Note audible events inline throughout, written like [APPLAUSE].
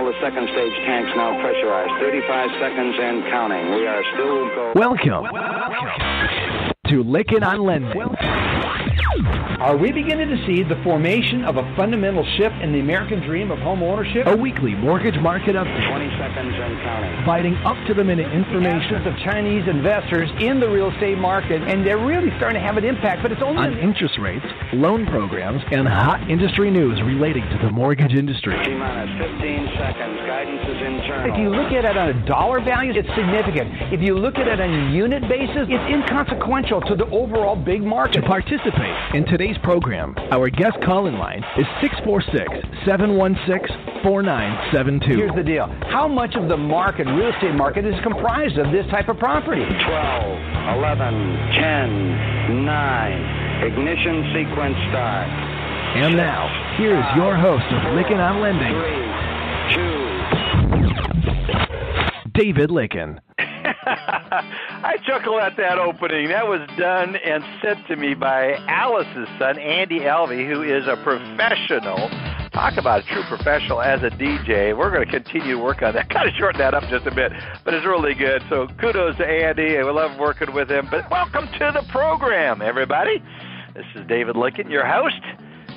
All the second stage tanks now pressurized. 35 seconds and counting. We are still going. Welcome, Welcome. to Lykken on Lending. Are we beginning to see the formation of a fundamental shift in the American dream of home ownership? A weekly mortgage market update. 20 seconds and counting. Providing up to the minute information of Chinese investors in the real estate market, and they're really starting to have an impact, but it's only on interest rates, loan programs, and hot industry news relating to the mortgage industry. T minus 15 seconds. Guidance is internal. If you look at it on a dollar value, it's significant. If you look at it on a unit basis, it's inconsequential to the overall big market. To participate in today's program, our guest call-in line is 646-716-4972. Here's the deal. How much of the market, real estate market, is comprised of this type of property? 12, 11, 10, 9. Ignition sequence start. And now, here is your host of Lykken on Lending, Three, two, David Lykken. [LAUGHS] I chuckle at that opening. That was done and sent to me by Alice's son, Andy Alvey, who is a professional. Talk about a true professional as a DJ. We're going to continue to work on that. [LAUGHS] Kind of shorten that up just a bit, but it's really good. So kudos to Andy. We love working with him. But welcome to the program, everybody. This is David Lykken, your host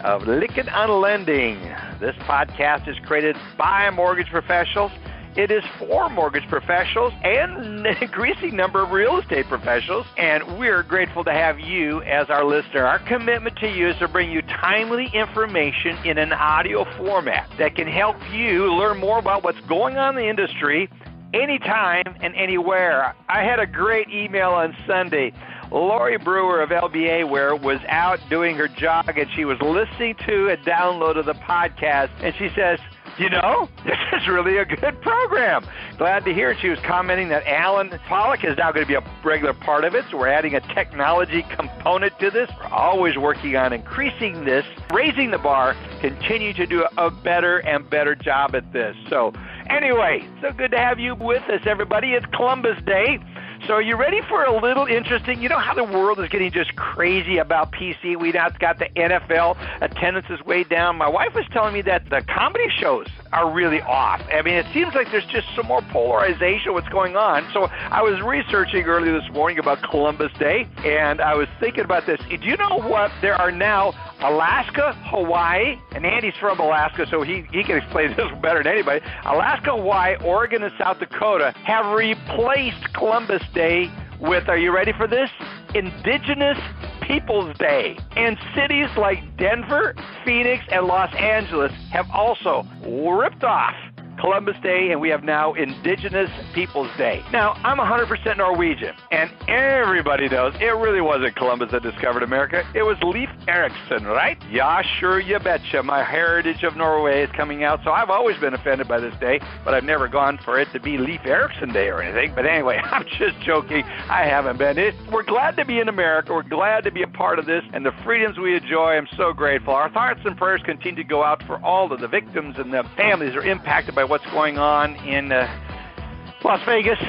of Lykken on Lending. This podcast is created by mortgage professionals it is for mortgage professionals and [LAUGHS] an increasing number of real estate professionals, and we're grateful to have you as our listener. Our commitment to you is to bring you timely information in an audio format that can help you learn more about what's going on in the industry anytime and anywhere. I had a great email on Sunday. Lori Brewer of LBA Ware was out doing her jog and she was listening to a download of the podcast and she says, you know, [LAUGHS] this is really a good program. Glad to hear. She was commenting that Alan Pollock is now going to be a regular part of it, so we're adding a technology component to this. We're always working on increasing this, raising the bar, continue to do a better and better job at this. So, anyway, so good to have you with us, everybody. It's Columbus Day. So, are you ready for a little interesting? You know how the world is getting just crazy about PC? We now got the NFL attendance is way down. My wife was telling me that the comedy shows are really off. I mean, it seems like there's just some more polarization. What's going on? So, I was researching earlier this morning about Columbus Day, and I was thinking about this. Do you know what? There are now Alaska, Hawaii, and Andy's from Alaska, so he, he can explain [LAUGHS] this better than anybody. Alaska, Hawaii, Oregon, and South Dakota have replaced Columbus Day with, are you ready for this? Indigenous Peoples Day. And cities like Denver, Phoenix, and Los Angeles have also ripped off Columbus Day, and we have now Indigenous Peoples Day. Now, I'm 100% Norwegian, and everybody knows it really wasn't Columbus that discovered America. It was Leif Erikson, right? Yeah, sure, you betcha. My heritage of Norway is coming out, so I've always been offended by this day, but I've never gone for it to be Leif Erikson Day or anything. But anyway, [LAUGHS] I'm just joking. I haven't been. It, we're glad to be in America. We're glad to be a part of this and the freedoms we enjoy. I'm so grateful. Our thoughts and prayers continue to go out for all of the victims and the families who are impacted by what's going on in uh, Las Vegas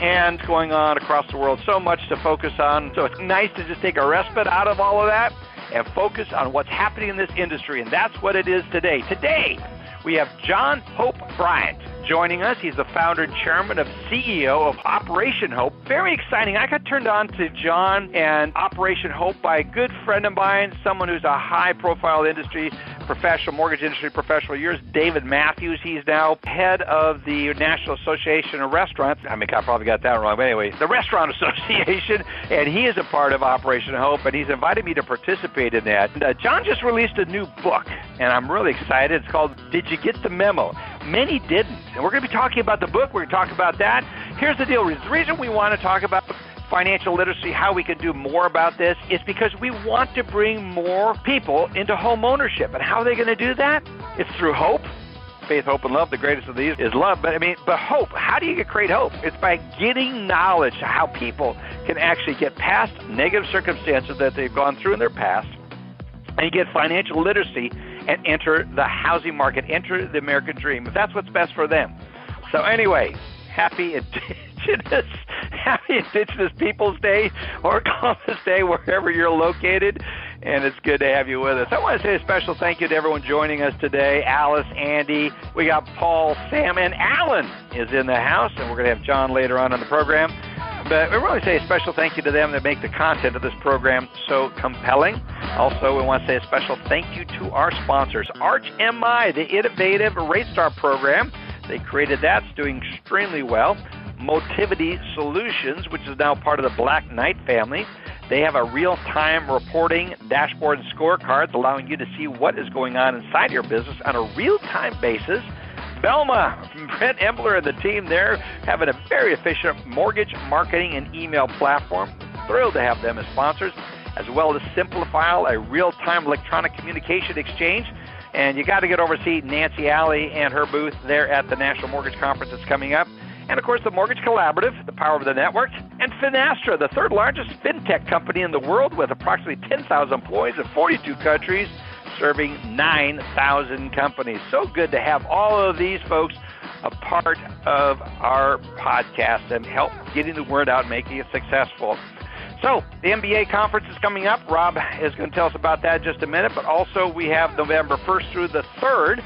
and going on across the world. So much to focus on. So it's nice to just take a respite out of all of that and focus on what's happening in this industry. And that's what it is today. Today, we have John Hope Bryant joining us. He's the founder and chairman of CEO of Operation Hope. Very exciting. I got turned on to John and Operation Hope by a good friend of mine, someone who's a high profile industry professional, mortgage industry professional years, David Matthews. He's now head of the National Association of Restaurants. I mean, I probably got that wrong, but anyway, the Restaurant [LAUGHS] Association, and he is a part of Operation Hope, and he's invited me to participate in that. And, uh, John just released a new book, and I'm really excited. It's called Did You Get the Memo? Many didn't. And we're going to be talking about the book. We're going to talk about that. Here's the deal. The reason we want to talk about financial literacy, how we can do more about this, is because we want to bring more people into home ownership. And how are they going to do that? It's through hope. Faith, hope, and love. The greatest of these is love. But I mean, but hope. How do you create hope? It's by getting knowledge how people can actually get past negative circumstances that they've gone through in their past, and get financial literacy and enter the housing market, enter the American dream. If that's what's best for them. So anyway, happy Indigenous, [LAUGHS] happy Indigenous Peoples Day or [LAUGHS] Columbus Day, wherever you're located. And it's good to have you with us. I want to say a special thank you to everyone joining us today. Alice, Andy, we got Paul, Sam, and Alan is in the house, and we're going to have John later on in the program. But we want to say a special thank you to them that make the content of this program so compelling. Also, we want to say a special thank you to our sponsors, ArchMI, the innovative RateStar program. They created that, it's doing extremely well. Motivity Solutions, which is now part of the Black Knight family. They have a real time reporting dashboard and scorecards allowing you to see what is going on inside your business on a real time basis. Velma, [LAUGHS] Brent Embler and the team there having a very efficient mortgage marketing and email platform. Thrilled to have them as sponsors, as well as Simplifile, a real time electronic communication exchange. And you got to get over to see Nancy Alley and her booth there at the National Mortgage Conference that's coming up. And of course, the Mortgage Collaborative, the power of the network, and Finastra, the third largest fintech company in the world with approximately 10,000 employees in 42 countries, serving 9,000 companies. So good to have all of these folks a part of our podcast and help getting the word out, making it successful. So, the MBA conference is coming up. Rob is going to tell us about that in just a minute, but also we have November 1st through the 3rd,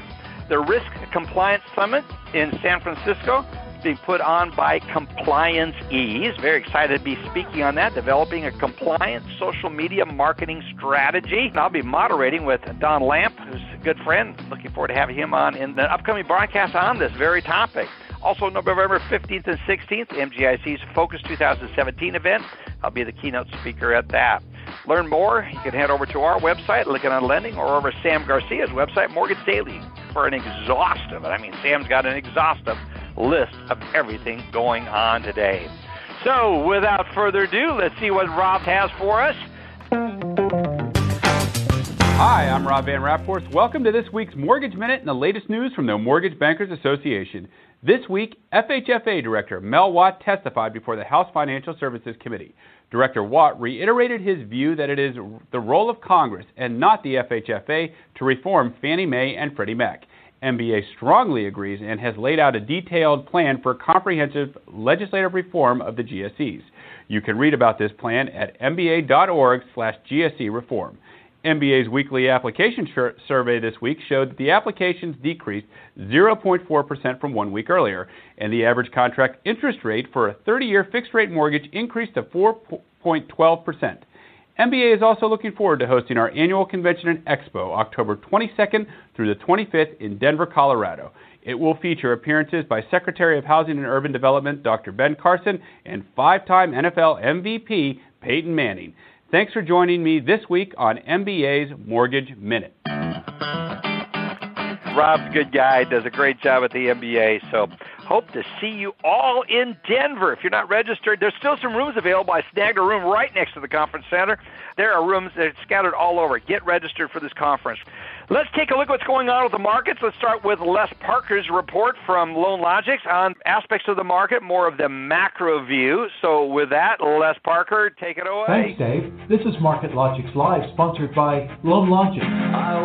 the Risk Compliance Summit in San Francisco being put on by Compliance Ease. Very excited to be speaking on that, developing a compliant social media marketing strategy. And I'll be moderating with Don Lamp, who's a good friend. Looking forward to having him on in the upcoming broadcast on this very topic. Also, November 15th and 16th, MGIC's Focus 2017 event. I'll be the keynote speaker at that. Learn more, you can head over to our website, Lykken on Lending, or over Sam Garcia's website, Mortgage Daily, for an exhaustive, and I mean, Sam's got an exhaustive list of everything going on today. So, without further ado, let's see what Rob has for us. Hi, I'm Rob Van Raaphorst. Welcome to this week's Mortgage Minute and the latest news from the Mortgage Bankers Association. This week, FHFA Director Mel Watt testified before the House Financial Services Committee. Director Watt reiterated his view that it is the role of Congress and not the FHFA to reform Fannie Mae and Freddie Mac. MBA strongly agrees and has laid out a detailed plan for comprehensive legislative reform of the GSEs. You can read about this plan at mba.org/gse reform. MBA's weekly application survey this week showed that the applications decreased 0.4% from one week earlier, and the average contract interest rate for a 30 year fixed rate mortgage increased to 4.12%. MBA is also looking forward to hosting our annual convention and expo October 22nd through the 25th in Denver, Colorado. It will feature appearances by Secretary of Housing and Urban Development Dr. Ben Carson and five time NFL MVP Peyton Manning. Thanks for joining me this week on MBA's Mortgage Minute. Rob's a good guy, does a great job at the MBA. So hope to see you all in Denver. If you're not registered, there's still some rooms available. I snagged a room right next to the conference center. There are rooms that are scattered all over. Get registered for this conference. Let's take a look at what's going on with the markets. Let's start with Les Parker's report from LoanLogix on aspects of the market, more of the macro view. So, with that, Les Parker, take it away. Thanks, Dave. This is Market Logics Live, sponsored by LoanLogix. I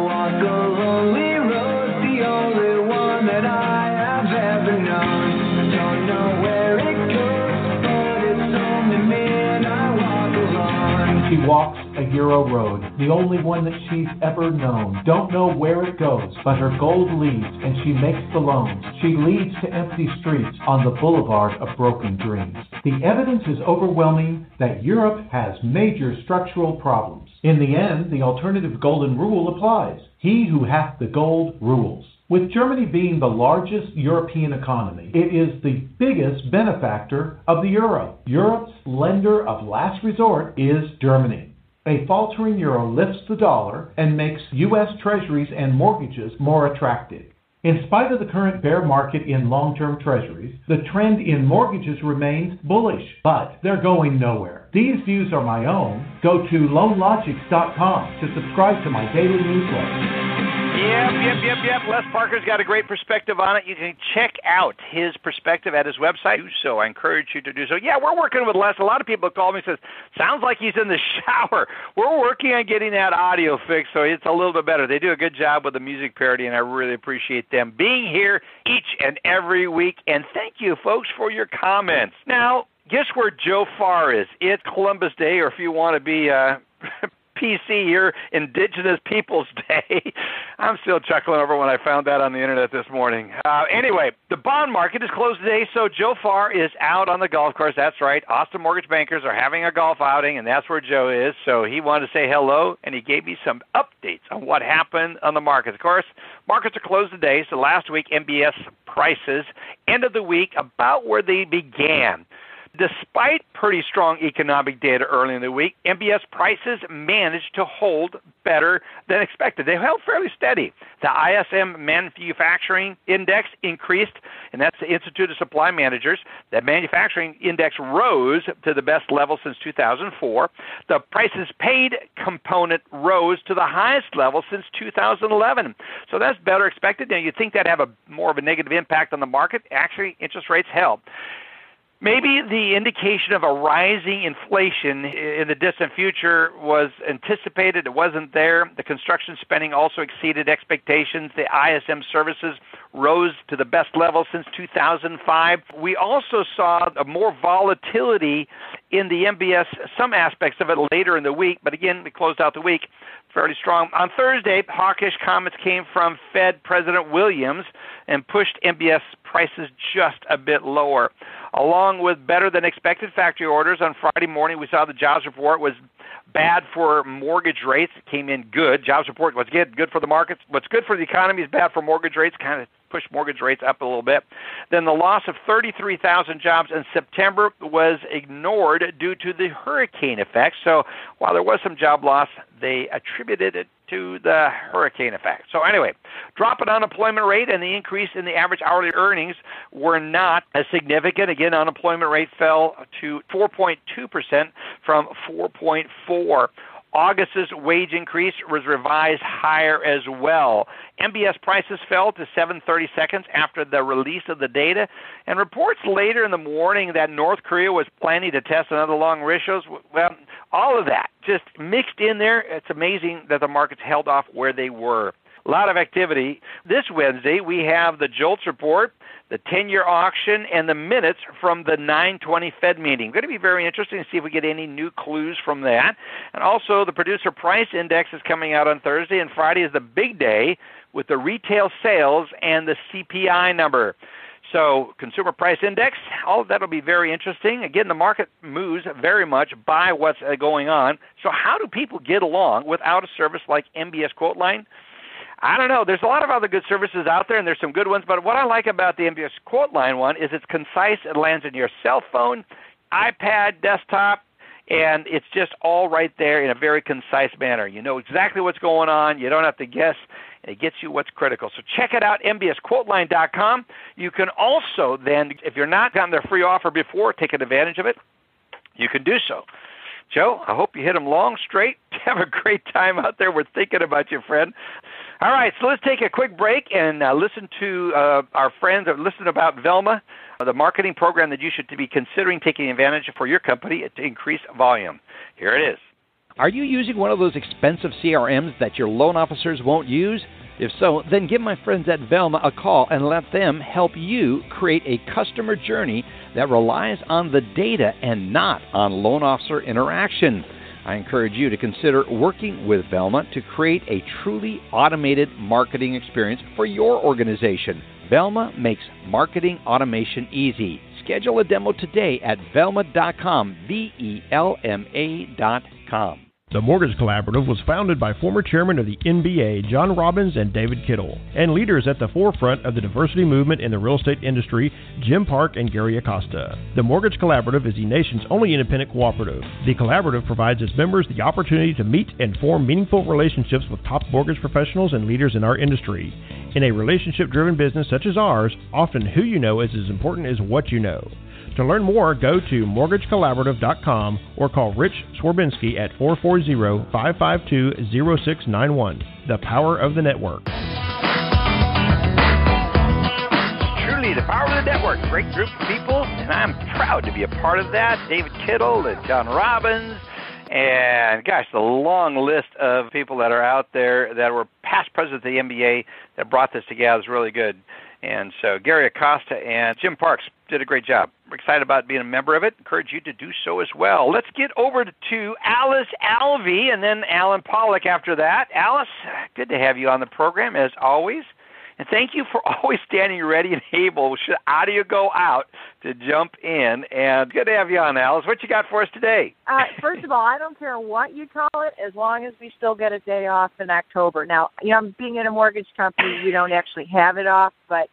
She walks a hero road, the only one that she's ever known. Don't know where it goes, but her gold leads and she makes the loans. She leads to empty streets on the boulevard of broken dreams. The evidence is overwhelming that Europe has major structural problems. In the end, the alternative golden rule applies. He who hath the gold rules. With Germany being the largest European economy, it is the biggest benefactor of the euro. Europe's lender of last resort is Germany. A faltering euro lifts the dollar and makes U.S. treasuries and mortgages more attractive. In spite of the current bear market in long term treasuries, the trend in mortgages remains bullish, but they're going nowhere. These views are my own. Go to loanlogix.com to subscribe to my daily newsletter. Yep, yep, yep, yep. Les Parker's got a great perspective on it. You can check out his perspective at his website. Do so. I encourage you to do so. Yeah, we're working with Les. A lot of people call me and says, sounds like he's in the [LAUGHS] shower. We're working on getting that audio fixed so it's a little bit better. They do a good job with the music parody, and I really appreciate them being here each and every week. And thank you, folks, for your comments. Now, guess where Joe Farr is? It's Columbus Day, or if you want to be uh, [LAUGHS] PC here, Indigenous Peoples [LAUGHS] Day. I'm still chuckling over when I found that on the internet this morning. Uh, anyway, the bond market is closed today, so Joe Farr is out on the golf course. That's right. Austin Mortgage Bankers are having a golf outing, and that's where Joe is. So he wanted to say hello, and he gave me some updates on what happened on the markets. Of course, markets are closed today, so last week MBS prices end of the week about where they began. Despite pretty strong economic data early in the week, MBS prices managed to hold better than expected. They held fairly steady. The ISM Manufacturing Index increased, and that's the Institute of Supply Managers. The manufacturing index rose to the best level since 2004. The prices paid component rose to the highest level since 2011. So that's better expected. Now you'd think that'd have a more of a negative impact on the market. Actually, interest rates held. Maybe the indication of a rising inflation in the distant future was anticipated. It wasn't there. The construction spending also exceeded expectations. The ISM services rose to the best level since 2005. We also saw more volatility in the MBS, some aspects of it later in the week, but again, we closed out the week fairly strong. On Thursday, hawkish comments came from Fed President Williams and pushed MBS prices just a bit lower. Along with better than expected factory orders on Friday morning, we saw the jobs report was bad for mortgage rates. Came in good. Jobs report was good, good for the markets. What's good for the economy is bad for mortgage rates. Kind of pushed mortgage rates up a little bit. Then the loss of 33,000 jobs in September was ignored due to the hurricane effect. So while there was some job loss, they attributed it to the hurricane effect. So anyway, drop in unemployment rate and the increase in the average hourly earnings were not as significant. Again, unemployment rate fell to 4.2% from 4.4. August's wage increase was revised higher as well. MBS prices fell to 730 seconds after the release of the data, and reports later in the morning that North Korea was planning to test another long ratios. Well, all of that just mixed in there. It's amazing that the markets held off where they were. A lot of activity. This Wednesday, we have the JOLTS report the 10 year auction, and the minutes from the 920 Fed meeting. Going to be very interesting to see if we get any new clues from that. And also, the producer price index is coming out on Thursday, and Friday is the big day with the retail sales and the CPI number. So, consumer price index, all of that will be very interesting. Again, the market moves very much by what's uh, going on. So, how do people get along without a service like MBS Quote Line? I don't know. There's a lot of other good services out there, and there's some good ones. But what I like about the MBS Quote Line one is it's concise. It lands in your cell phone, iPad, desktop, and it's just all right there in a very concise manner. You know exactly what's going on. You don't have to guess. It gets you what's critical. So check it out, mbsquoteline.com. You can also then, if you're not gotten their free offer before, take advantage of it. You can do so. Joe, I hope you hit them long, straight. [LAUGHS] Have a great time out there. We're thinking about you, friend. All right, so let's take a quick break and uh, listen to uh, our friends, or listen about Velma, uh, the marketing program that you should be considering taking advantage of for your company to increase volume. Here it is. Are you using one of those expensive CRMs that your loan officers won't use? If so, then give my friends at Velma a call and let them help you create a customer journey that relies on the data and not on loan officer interaction. I encourage you to consider working with Velma to create a truly automated marketing experience for your organization. Velma makes marketing automation easy. Schedule a demo today at velma.com, V E L M A.com. The Mortgage Collaborative was founded by former chairman of the MBA, John Robbins and David Kittle, and leaders at the forefront of the diversity movement in the real estate industry, Jim Park and Gary Acosta. The Mortgage Collaborative is the nation's only independent cooperative. The collaborative provides its members the opportunity to meet and form meaningful relationships with top mortgage professionals and leaders in our industry. In a relationship driven business such as ours, often who you know is as important as what you know. To learn more, go to mortgagecollaborative.com or call Rich Swerbinsky at 440-552-0691. The power of the network. Truly, the power of the network. Great group of people, and I'm proud to be a part of that. David Kittle and John Robbins. And gosh, the long list of people that are out there that were past presidents of the MBA that brought this together is really good. And so Gary Acosta and Jim Parks did a great job. We're excited about being a member of it. Encourage you to do so as well. Let's get over to Alice Alvey and then Alan Pollock after that. Alice, good to have you on the program as always. And thank you for [LAUGHS] always standing ready and able, should audio go out, to jump in. And good to have you on, Alice. What you got for us today? Uh, first of all, I don't care what you call it, as long as we still get a day off in October. Now, you know, being in a mortgage company, we don't actually have it off, but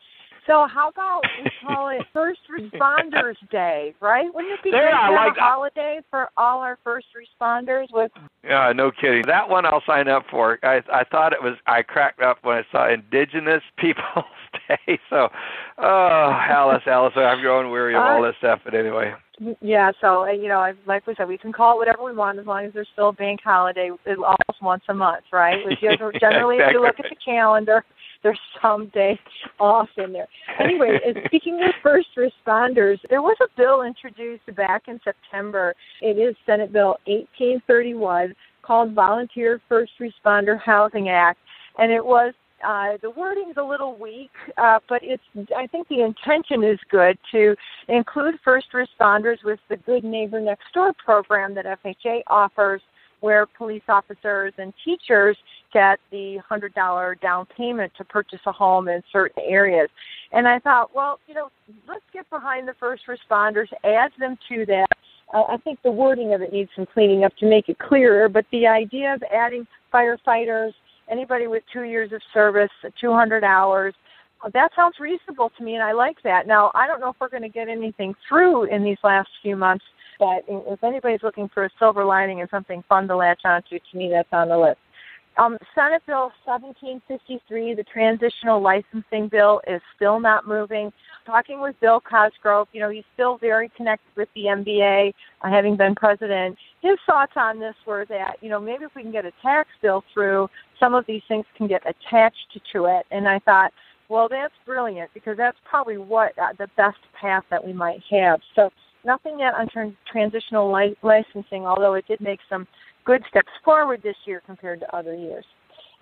so how about we call it [LAUGHS] First Responders Day, right? Wouldn't it be Yeah, great to like a that. holiday for all our first responders with Yeah, no kidding. That one I'll sign up for. I I thought it was. I cracked up when I saw Indigenous [LAUGHS] Peoples Day. [LAUGHS] So, oh, Alice, Alice, I'm growing weary of all this stuff. But anyway, Yeah, so uh, you know, like we said, we can call it whatever we want as long as there's still a bank holiday uh, almost once a month, right? Which is generally, if you look at the calendar, there's some day off in there. Anyway, [LAUGHS] speaking of first responders, there was a bill introduced back in September. It is Senate Bill 1831 called Volunteer First Responder Housing Act, and it was uh, the wording's a little weak, uh, but it's. I think the intention is good to include first responders with the Good Neighbor Next Door program that FHA offers, where police officers and teachers get the hundred dollar down payment to purchase a home in certain areas. And I thought, well, you know, let's get behind the first responders, add them to that. Uh, I think the wording of it needs some cleaning up to make it clearer, but the idea of adding firefighters, anybody with two years of service, 200 hours, uh, that sounds reasonable to me, and I like that. Now, I don't know if we're going to get anything through in these last few months, but if anybody's looking for a silver lining and something fun to latch onto, to me, that's on the list. Um, Senate Bill 1753, the transitional licensing bill, is still not moving. Talking with Bill Cosgrove, you know, he's still very connected with the MBA, uh, having been president. His thoughts on this were that, you know, maybe if we can get a tax bill through, some of these things can get attached to it. And I thought, well, that's brilliant because that's probably what uh, the best path that we might have. So nothing yet on tran- transitional li- licensing, although it did make some good steps forward this year compared to other years.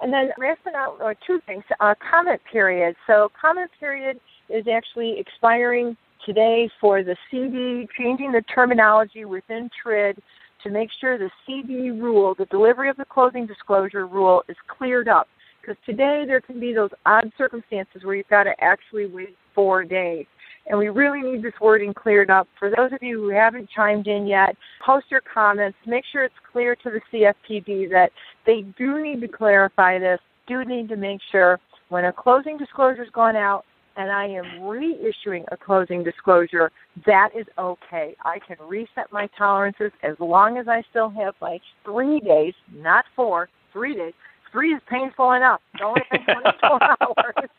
And then wrapping out uh, two things, uh, comment period. So comment period is actually expiring today for the CD, changing the terminology within TRID to make sure the CD rule, the delivery of the closing disclosure rule, is cleared up. Because today there can be those odd circumstances where you've got to actually wait four days. And we really need this wording cleared up. For those of you who haven't chimed in yet, post your comments. Make sure it's clear to the CFPB that they do need to clarify this, do need to make sure when a closing disclosure is gone out and I am reissuing a closing disclosure, that is okay. I can reset my tolerances as long as I still have like three days, not four, three days. Three is painful enough. Don't even 24 [LAUGHS] hours.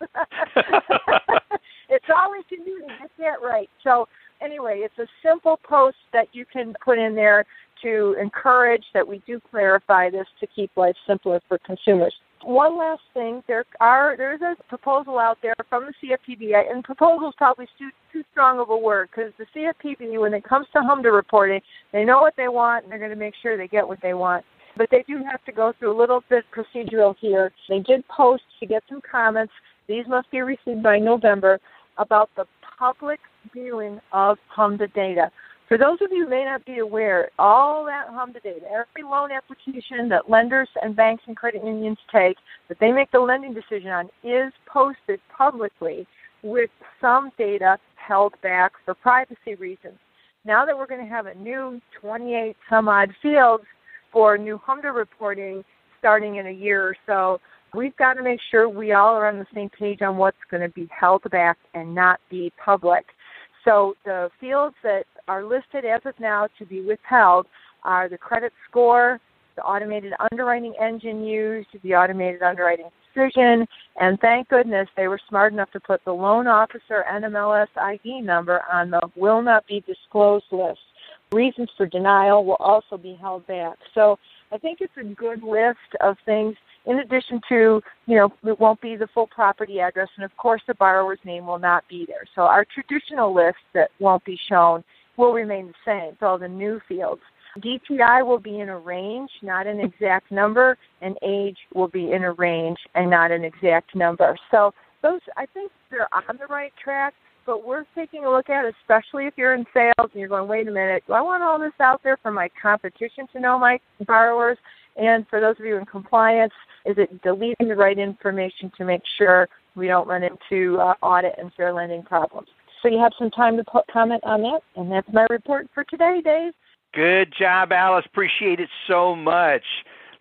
[LAUGHS] it's all we can do to get that right. So anyway, it's a simple post that you can put in there to encourage that we do clarify this to keep life simpler for consumers. One last thing, there are there's a proposal out there from the CFPB, and proposal is probably too too strong of a word because the CFPB, when it comes to HMDA reporting, they know what they want and they're going to make sure they get what they want. But they do have to go through a little bit procedural here. They did post to get some comments. These must be received by November about the public viewing of HMDA data. For those of you who may not be aware, all that HMDA data, every loan application that lenders and banks and credit unions take that they make the lending decision on is posted publicly with some data held back for privacy reasons. Now that we're going to have a new 28 some odd fields for new HMDA reporting starting in a year or so, we've got to make sure we all are on the same page on what's going to be held back and not be public. So the fields that are listed as of now to be withheld are the credit score, the automated underwriting engine used, the automated underwriting decision, and thank goodness they were smart enough to put the loan officer NMLS ID number on the will not be disclosed list. Reasons for denial will also be held back. So I think it's a good list of things in addition to, you know, it won't be the full property address, and of course the borrower's name will not be there. So our traditional list that won't be shown will remain the same. It's all the new fields. DTI will be in a range, not an exact number, and age will be in a range and not an exact number. So those I think they're on the right track. But we're taking a look at, especially if you're in sales and you're going, wait a minute, do I want all this out there for my competition to know my borrowers? And for those of you in compliance, is it deleting the right information to make sure we don't run into uh, audit and fair lending problems? So you have some time to put, comment on that, and that's my report for today, Dave. Good job, Alice. Appreciate it so much.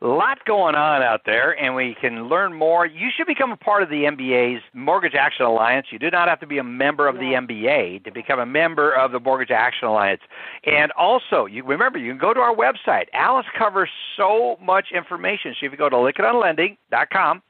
A lot going on out there, and we can learn more. You should become a part of the MBA's Mortgage Action Alliance. You do not have to be a member of yeah. the MBA to become a member of the Mortgage Action Alliance. And also, you remember you can go to our website. Alice covers so much information. So if you go to LykkenOnLending.com,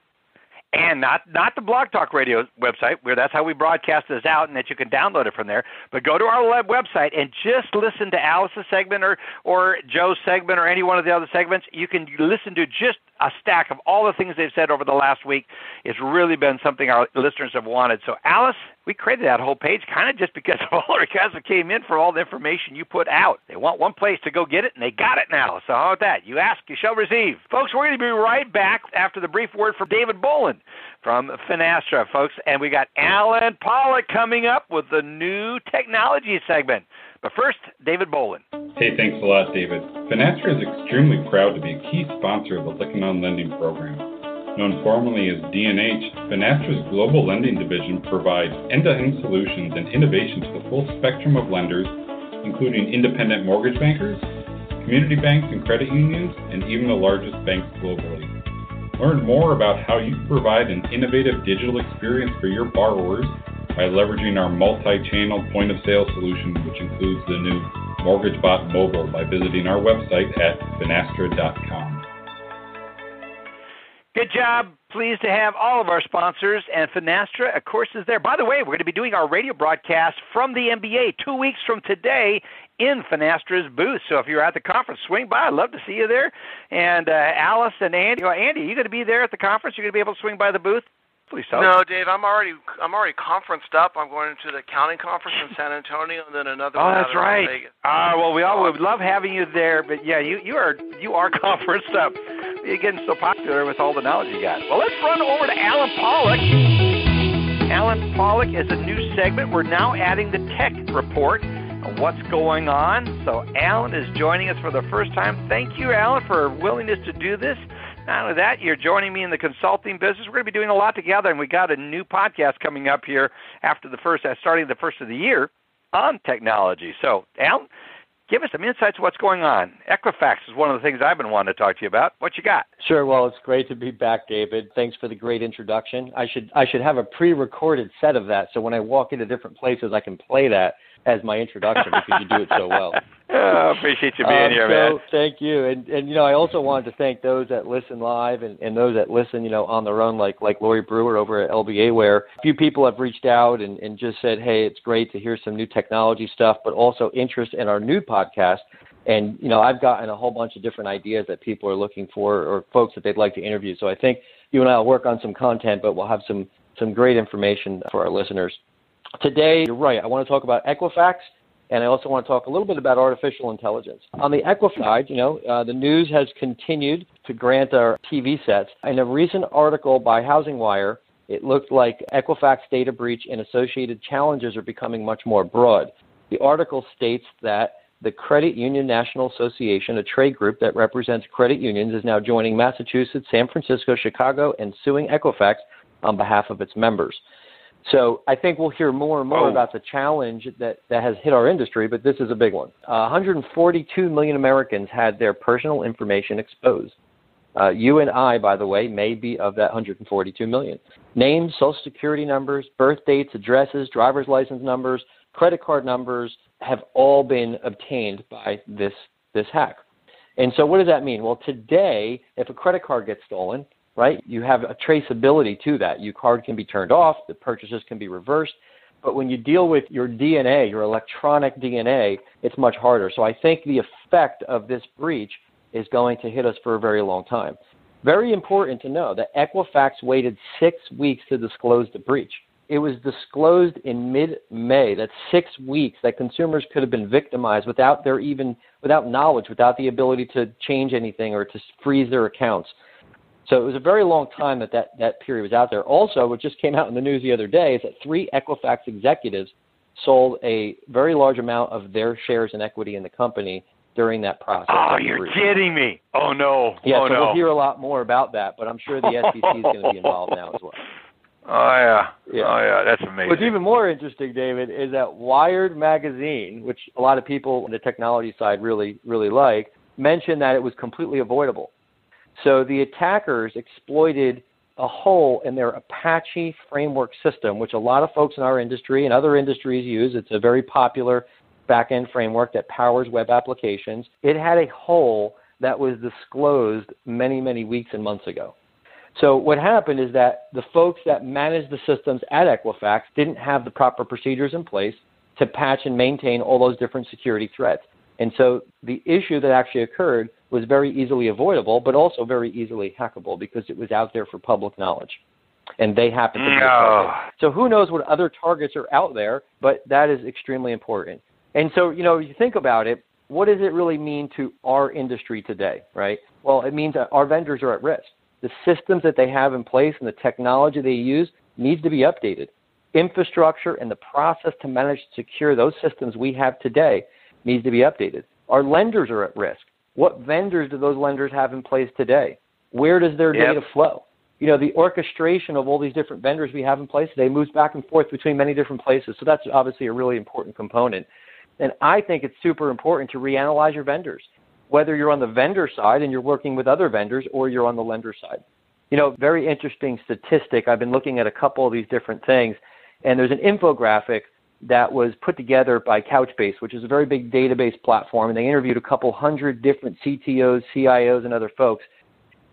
and not not the Blog Talk Radio website, where that's how we broadcast this out, and that you can download it from there. But go to our web website and just listen to Alice's segment or or Joe's segment or any one of the other segments. You can listen to just a stack of all the things they've said over the last week. It's really been something our listeners have wanted. So, Alice, we created that whole page kind of just because of [LAUGHS] all the requests that came in for all the information you put out. They want one place to go get it, and they got it now. So, how about that? You ask, you shall receive. Folks, we're going to be right back after the brief word from David Boland from Finastra, folks. And we got Alan Pollock coming up with the new technology segment. But first, David Bolin. Hey, thanks a lot, David. Finastra is extremely proud to be a key sponsor of the on Lending program. Known formally as D&H, Finastra's global lending division provides end-to-end solutions and innovation to the full spectrum of lenders, including independent mortgage bankers, community banks and credit unions, and even the largest banks globally. Learn more about how you provide an innovative digital experience for your borrowers by leveraging our multi-channel point of sale solution, which includes the new MortgageBot Mobile by visiting our website at finastra.com. Good job. Pleased to have all of our sponsors, and Finastra, of course, is there. By the way, we're going to be doing our radio broadcast from the MBA two weeks from today in Finastra's booth. So if you're at the conference, swing by. I'd love to see you there. And uh, Alice and Andy, oh, Andy, are you going to be there at the conference? You're going to be able to swing by the booth? Please tell No, Dave, I'm already I'm already conferenced up. I'm going to the accounting conference in San Antonio and then another oh, that's right. Ah, uh, well, we all would love having you there, but yeah, you you are you are [LAUGHS] conferenced up. You're getting so popular with all the knowledge you got. Well, let's run over to Alan Pollock. Alan Pollock is a new segment. We're now adding the tech report on what's going on. So Alan is joining us for the first time. Thank you, Alan, for willingness to do this. Not only that, you're joining me in the consulting business. We're going to be doing a lot together, and we got a new podcast coming up here after the first, uh, starting the first of the year on technology. So, Alan, give us some insights what's going on. Equifax is one of the things I've been wanting to talk to you about. What you got? Sure. Well, it's great to be back, David. Thanks for the great introduction. I should I should have a pre-recorded set of that, so when I walk into different places, I can play that as my introduction because you do it so well. [LAUGHS] oh, appreciate you being um, here, so man. Thank you, and and you know I also wanted to thank those that listen live and, and those that listen, you know, on their own, like like Lori Brewer over at LBA Ware a few people have reached out and and just said, hey, it's great to hear some new technology stuff, but also interest in our new podcast. And you know, I've gotten a whole bunch of different ideas that people are looking for or folks that they'd like to interview. So I think you and I will work on some content, but we'll have some some great information for our listeners. Today, you're right. I want to talk about Equifax, and I also want to talk a little bit about artificial intelligence. On the Equifax side, you know, uh, the news has continued to grant our TV sets. In a recent article by Housing Wire, it looked like Equifax data breach and associated challenges are becoming much more broad. The article states that the Credit Union National Association, a trade group that represents credit unions, is now joining Massachusetts, San Francisco, Chicago, and suing Equifax on behalf of its members. So I think we'll hear more and more oh. about the challenge that, that has hit our industry, but this is a big one. Uh, 142 million Americans had their personal information exposed. Uh, you and I, by the way, may be of that 142 million. Names, social security numbers, birth dates, addresses, driver's license numbers, credit card numbers have all been obtained by this, this hack. And so what does that mean? Well, today, if a credit card gets stolen, right? You have a traceability to that. Your card can be turned off, the purchases can be reversed. But when you deal with your DNA, your electronic DNA, it's much harder. So I think the effect of this breach is going to hit us for a very long time. Very important to know that Equifax waited six weeks to disclose the breach. It was disclosed in mid-May. That's six weeks that consumers could have been victimized without their even without knowledge, without the ability to change anything or to freeze their accounts. So it was a very long time that that, that period was out there. Also, what just came out in the news the other day is that three Equifax executives sold a very large amount of their shares and equity in the company during that process. Oh, you're kidding me! Oh no! Yeah, oh, so no. we'll hear a lot more about that, but I'm sure the [LAUGHS] SEC is going to be involved now as well. Oh yeah. Yeah. Oh yeah, that's amazing. What's even more interesting, David, is that Wired magazine, which a lot of people on the technology side really, really like, mentioned that it was completely avoidable. So the attackers exploited a hole in their Apache framework system, which a lot of folks in our industry and other industries use. It's a very popular backend framework that powers web applications. It had a hole that was disclosed many, many weeks and months ago. So what happened is that the folks that managed the systems at Equifax didn't have the proper procedures in place to patch and maintain all those different security threats. And so the issue that actually occurred was very easily avoidable, but also very easily hackable because it was out there for public knowledge. And they happened to be No. So who knows what other targets are out there, but that is extremely important. And so, you know, you think about it, what does it really mean to our industry today, right? Well, it means that our vendors are at risk. The systems that they have in place and the technology they use needs to be updated. Infrastructure and the process to manage and secure those systems we have today needs to be updated. Our lenders are at risk. What vendors do those lenders have in place today? Where does their Yep. data flow? You know, the orchestration of all these different vendors we have in place today moves back and forth between many different places. So that's obviously a really important component. And I think it's super important to reanalyze your vendors, whether you're on the vendor side and you're working with other vendors or you're on the lender side. You know, very interesting statistic. I've been looking at a couple of these different things, and there's an infographic that was put together by Couchbase, which is a very big database platform, and they interviewed a couple hundred different CTOs, CIOs, and other folks.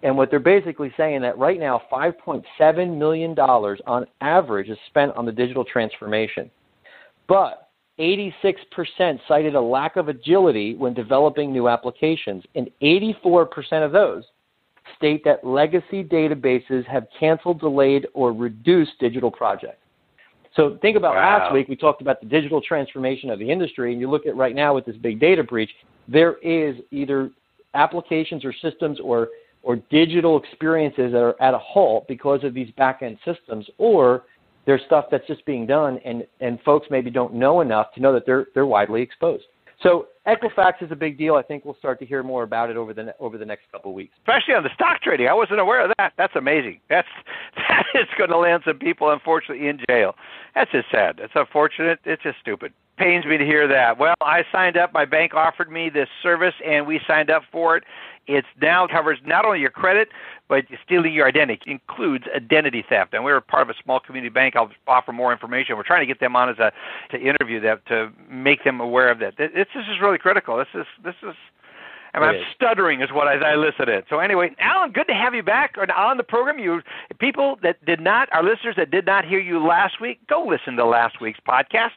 And what they're basically saying is that right now, $5.7 million on average is spent on the digital transformation. But 86% cited a lack of agility when developing new applications, and 84% of those state that legacy databases have canceled, delayed, or reduced digital projects. So think about Wow. last week, we talked about the digital transformation of the industry, and you look at right now with this big data breach, there is either applications or systems or or digital experiences that are at a halt because of these back end systems, or there's stuff that's just being done and, and folks maybe don't know enough to know that they're they're widely exposed. So Equifax is a big deal. I think we'll start to hear more about it over the over the next couple of weeks. especially on the stock trading. I wasn't aware of that. That's amazing. That's [LAUGHS] that is going to land some people, unfortunately, in jail. That's just sad. It's unfortunate. It's just stupid. Pains me to hear that. Well, I signed up. My bank offered me this service, and we signed up for it. It's now covers not only your credit, but stealing your identity. It includes identity theft. And we're part of a small community bank. I'll offer more information. We're trying to get them on as a to interview them to make them aware of that. This, this is really critical. This is this is I mean, I'm stuttering is what I, I listed it. So anyway, Alan, good to have you back on- on the program. You people that did not, our listeners that did not hear you last week, go listen to last week's podcast.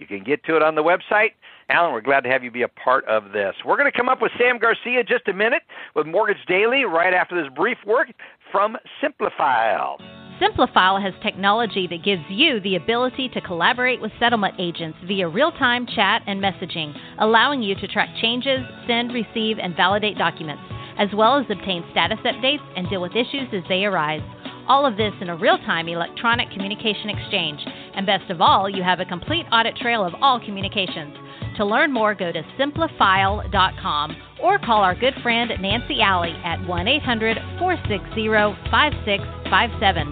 You can get to it on the website. Alan, we're glad to have you be a part of this. We're going to come up with Sam Garcia just a minute with Mortgage Daily right after this brief word from Simplifile. Simplifile has technology that gives you the ability to collaborate with settlement agents via real time chat and messaging, allowing you to track changes, send, receive, and validate documents, as well as obtain status updates and deal with issues as they arise. All of this in a real time electronic communication exchange. And best of all, you have a complete audit trail of all communications. To learn more, go to simplifile.com or call our good friend Nancy Alley at 1 800 460 5657.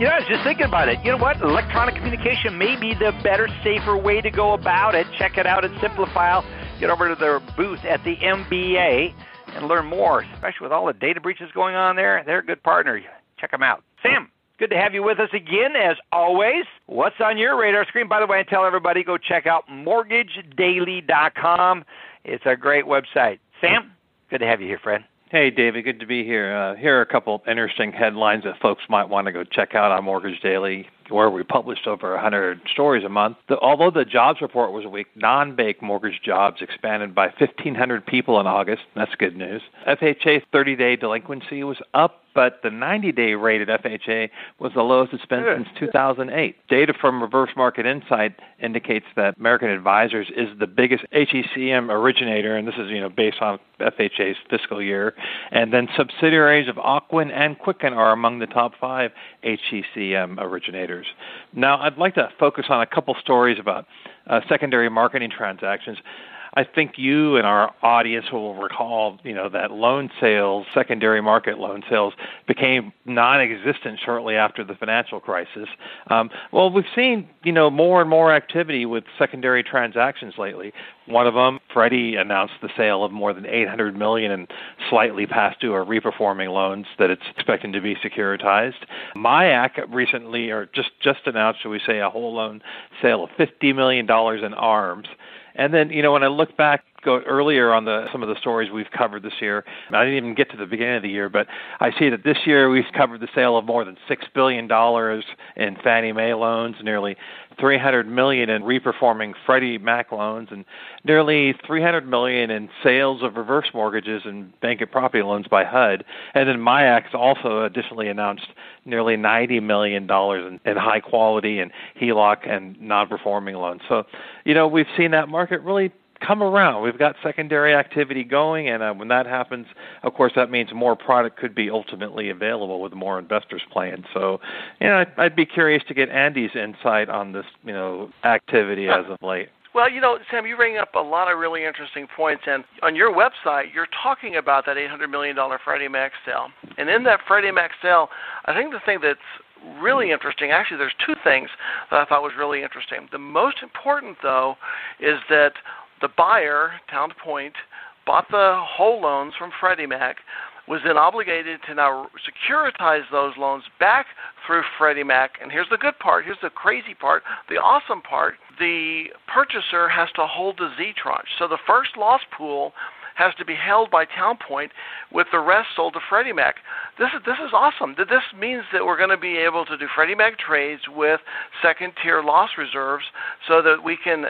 You know, I was just thinking about it. You know what? Electronic communication may be the better, safer way to go about it. Check it out at Simplifile. Get over to their booth at the MBA and learn more, especially with all the data breaches going on there. They're a good partner. Check them out. Sam, good to have you with us again, as always. What's on your radar screen? By the way, I tell everybody go check out mortgagedaily.com. It's a great website. Sam, good to have you here, friend. Hey, David, good to be here. Uh, here are a couple interesting headlines that folks might want to go check out on Mortgage Daily. Where we published over 100 stories a month. The, although the jobs report was weak, non-bank mortgage jobs expanded by 1,500 people in August. That's good news. FHA 30-day delinquency was up but the 90 day rate at FHA was the lowest it's been since 2008. Data from Reverse Market Insight indicates that American Advisors is the biggest HECM originator, and this is you know based on FHA's fiscal year. And then subsidiaries of Ocwen and Quicken are among the top five HECM originators. Now, I'd like to focus on a couple stories about uh, secondary marketing transactions. I think you and our audience will recall, you know, that loan sales, secondary market loan sales, became non-existent shortly after the financial crisis. Um, well, we've seen, you know, more and more activity with secondary transactions lately. One of them, Freddie announced the sale of more than 800 million in slightly past due or reperforming loans that it's expecting to be securitized. MIAC recently, or just just announced, shall we say, a whole loan sale of 50 million dollars in arms. And then, you know, when I look back go earlier on the some of the stories we've covered this year, I didn't even get to the beginning of the year, but I see that this year we've covered the sale of more than six billion dollars in Fannie Mae loans, nearly 300 million in reperforming Freddie Mac loans, and nearly 300 million in sales of reverse mortgages and bank and property loans by HUD. And then MIAC's also additionally announced nearly 90 million dollars in, in high quality and HELOC and non-performing loans. So, you know, we've seen that market really come around. We've got secondary activity going, and uh, when that happens, of course, that means more product could be ultimately available with more investors playing. So, you know, I'd, I'd be curious to get Andy's insight on this, you know, activity as of late. Well, you know, Sam, you bring up a lot of really interesting points, and on your website, you're talking about that $800 million Freddie Mac sale. And in that Freddie Mac sale, I think the thing that's really interesting, actually, there's two things that I thought was really interesting. The most important, though, is that the buyer, Towd Point, bought the whole loans from Freddie Mac, was then obligated to now securitize those loans back through Freddie Mac. And here's the good part, here's the crazy part, the awesome part. The purchaser has to hold the Z tranche. So the first loss pool has to be held by Towd Point, with the rest sold to Freddie Mac. This is this is awesome. This means that we're going to be able to do Freddie Mac trades with second tier loss reserves, so that we can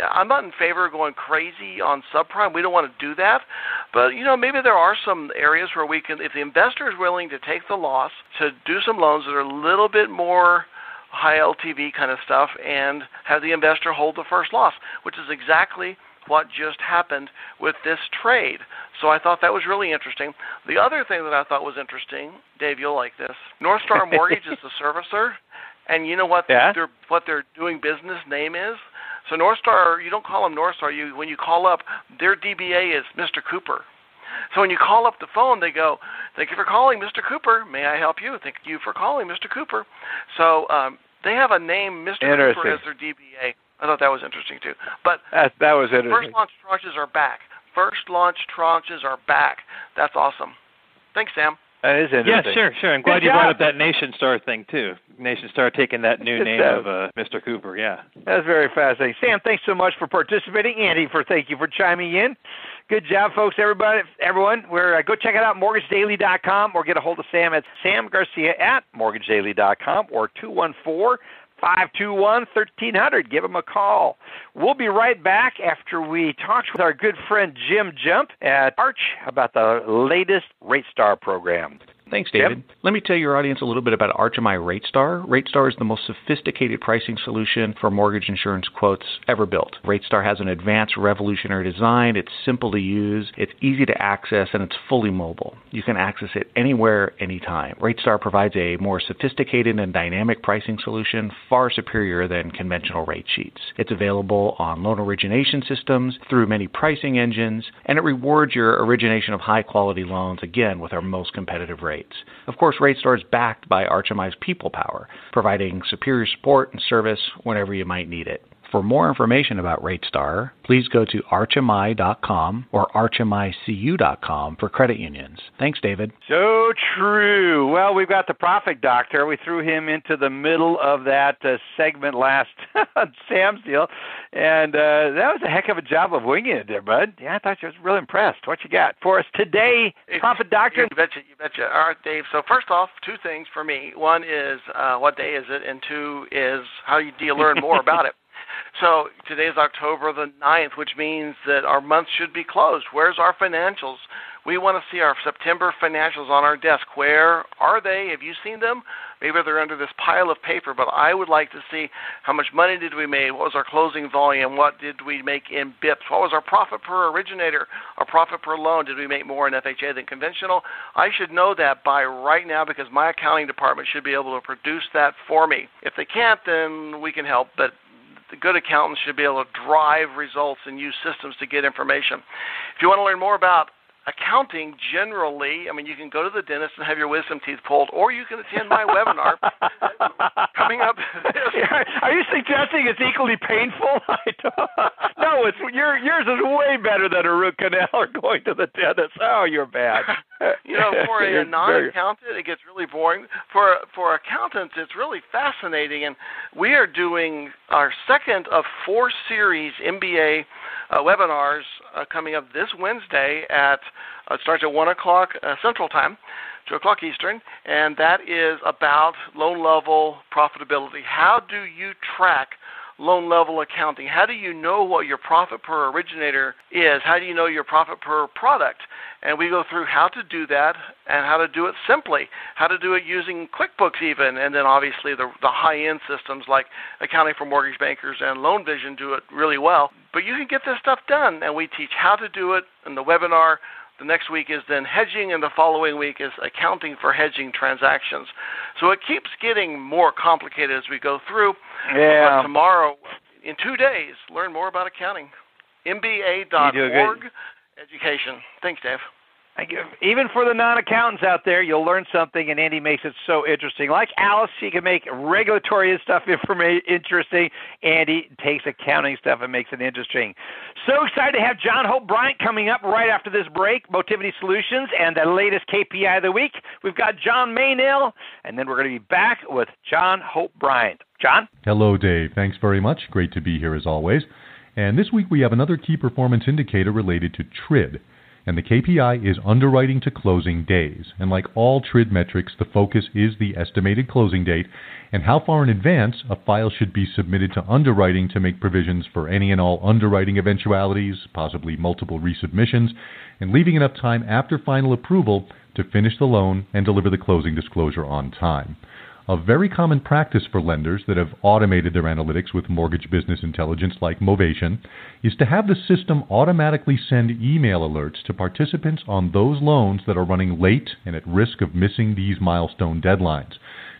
I'm not in favor of going crazy on subprime. We don't want to do that. But, you know, maybe there are some areas where we can, if the investor is willing to take the loss, to do some loans that are a little bit more high LTV kind of stuff and have the investor hold the first loss, which is exactly what just happened with this trade. So I thought that was really interesting. The other thing that I thought was interesting, Dave, you'll like this. North Star [LAUGHS] Mortgage is the servicer, and you know what yeah? their what their doing business name is? So North Star, you don't call them North Star. You when you call up, their DBA is Mr. Cooper. So when you call up the phone, they go, "Thank you for calling, Mr. Cooper. May I help you? Thank you for calling, Mr. Cooper." So um, they have a name, Mr. Cooper, as their DBA. I thought that was interesting too. But that, that was interesting. First launch tranches are back. First launch tranches are back. That's awesome. Thanks, Sam. That is interesting. Yeah, sure, sure. I'm glad Good you job. brought up that Nationstar thing too. Nationstar taking that new Good name stuff. of uh, Mr. Cooper. Yeah. That's very fascinating. Sam, thanks so much for participating. Andy, for thank you for chiming in. Good job, folks. Everybody, everyone, we're uh, go check it out mortgagedaily.com or get a hold of Sam at Sam Garcia at mortgagedaily.com or two one four. 521 1300. Give him a call. We'll be right back after we talk with our good friend Jim Jump at Arch about the latest RateStar program. Thanks, David. Let me tell your audience a little bit about Arch MI RateStar. RateStar is the most sophisticated pricing solution for mortgage insurance quotes ever built. RateStar has an advanced revolutionary design. It's simple to use, it's easy to access, and it's fully mobile. You can access it anywhere, anytime. RateStar provides a more sophisticated and dynamic pricing solution, far superior than conventional rate sheets. It's available on loan origination systems, through many pricing engines, and it rewards your origination of high quality loans, again, with our most competitive rates. Of course, RateStar is backed by Arch MI's people power, providing superior support and service whenever you might need it. For more information about RateStar, please go to archmi.com or archmicu.com for credit unions. Thanks, David. So true. Well, we've got the profit doctor. We threw him into the middle of that uh, segment last on [LAUGHS] Sam's deal, and uh, that was a heck of a job of winging it there, bud. Yeah, I thought you was real impressed. What you got for us today, profit doctor? You betcha, you betcha. All right, Dave. So first off, two things for me. One is uh, what day is it, and two is how do you learn more about it. So today is October the 9th, which means that our month should be closed. Where's our financials? We want to see our September financials on our desk. Where are they? Have you seen them? Maybe they're under this pile of paper, but I would like to see how much money did we make? What was our closing volume? What did we make in BIPs? What was our profit per originator? Our profit per loan? Did we make more in FHA than conventional? I should know that by right now because my accounting department should be able to produce that for me. If they can't, then we can help, but the good accountants should be able to drive results and use systems to get information. If you want to learn more about accounting generally, I mean, you can go to the dentist and have your wisdom teeth pulled, or you can attend my webinar [LAUGHS] coming up. Are you suggesting it's equally painful? [LAUGHS] no, it's your yours is way better than a root canal or going to the dentist. Oh, you're bad. [LAUGHS] you know, for a non-accountant, it gets really boring. For for accountants, it's really fascinating, and we are doing our second of four series MBA uh, webinars uh, coming up this Wednesday at it starts at one o'clock uh, Central Time, two o'clock Eastern, and that is about loan level profitability. How do you track loan level accounting? How do you know what your profit per originator is? How do you know your profit per product? And we go through how to do that and how to do it simply, how to do it using QuickBooks even, and then obviously the, the high-end systems like Accounting for Mortgage Bankers and Loan Vision do it really well. But you can get this stuff done, and we teach how to do it in the webinar. The next week is then hedging, and the following week is accounting for hedging transactions. So it keeps getting more complicated as we go through. Yeah. But tomorrow, in two days, learn more about accounting. MBA.org education. Thanks, Dave. Even for the non-accountants out there, you'll learn something, and Andy makes it so interesting. Like Alice, she can make regulatory stuff [LAUGHS] interesting. Andy takes accounting stuff and makes it interesting. So excited to have John Hope Bryant coming up right after this break. Motivity Solutions and the latest KPI of the week. We've got John Maynell, and then we're going to be back with John Hope Bryant. John. Hello, Dave. Thanks very much. Great to be here as always. And this week we have another key performance indicator related to TRID. And the KPI is underwriting to closing days. And like all TRID metrics, the focus is the estimated closing date and how far in advance a file should be submitted to underwriting to make provisions for any and all underwriting eventualities, possibly multiple resubmissions, and leaving enough time after final approval to finish the loan and deliver the closing disclosure on time. A very common practice for lenders that have automated their analytics with mortgage business intelligence like Movation is to have the system automatically send email alerts to participants on those loans that are running late and at risk of missing these milestone deadlines.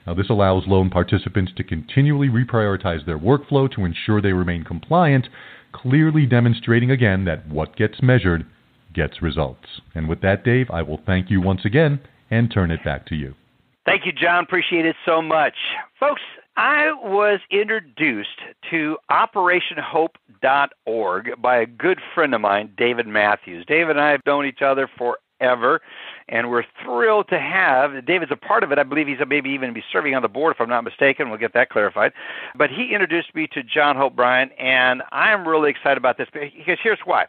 Now, this allows loan participants to continually reprioritize their workflow to ensure they remain compliant, clearly demonstrating again that what gets measured gets results. And with that, Dave, I will thank you once again and turn it back to you. Thank you, John. Appreciate it so much. Folks, I was introduced to OperationHope.org by a good friend of mine, David Matthews. David and I have known each other forever, and we're thrilled to have David's a part of it. I believe he's maybe even be serving on the board, if I'm not mistaken. We'll get that clarified. But he introduced me to John Hope Bryant, and I'm really excited about this because here's why.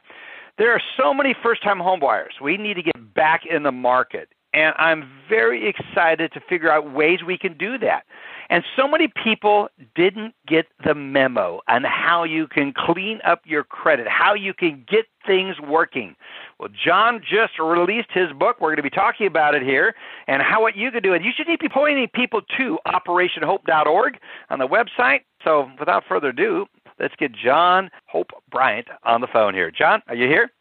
There are so many first time homebuyers. We need to get back in the market. And I'm very excited to figure out ways we can do that. And so many people didn't get the memo on how you can clean up your credit, how you can get things working. Well, John just released his book. We're going to be talking about it here and how what you can do. And you should be pointing people to operationhope.org on the website. So without further ado, let's get John Hope Bryant on the phone here. John, are you here?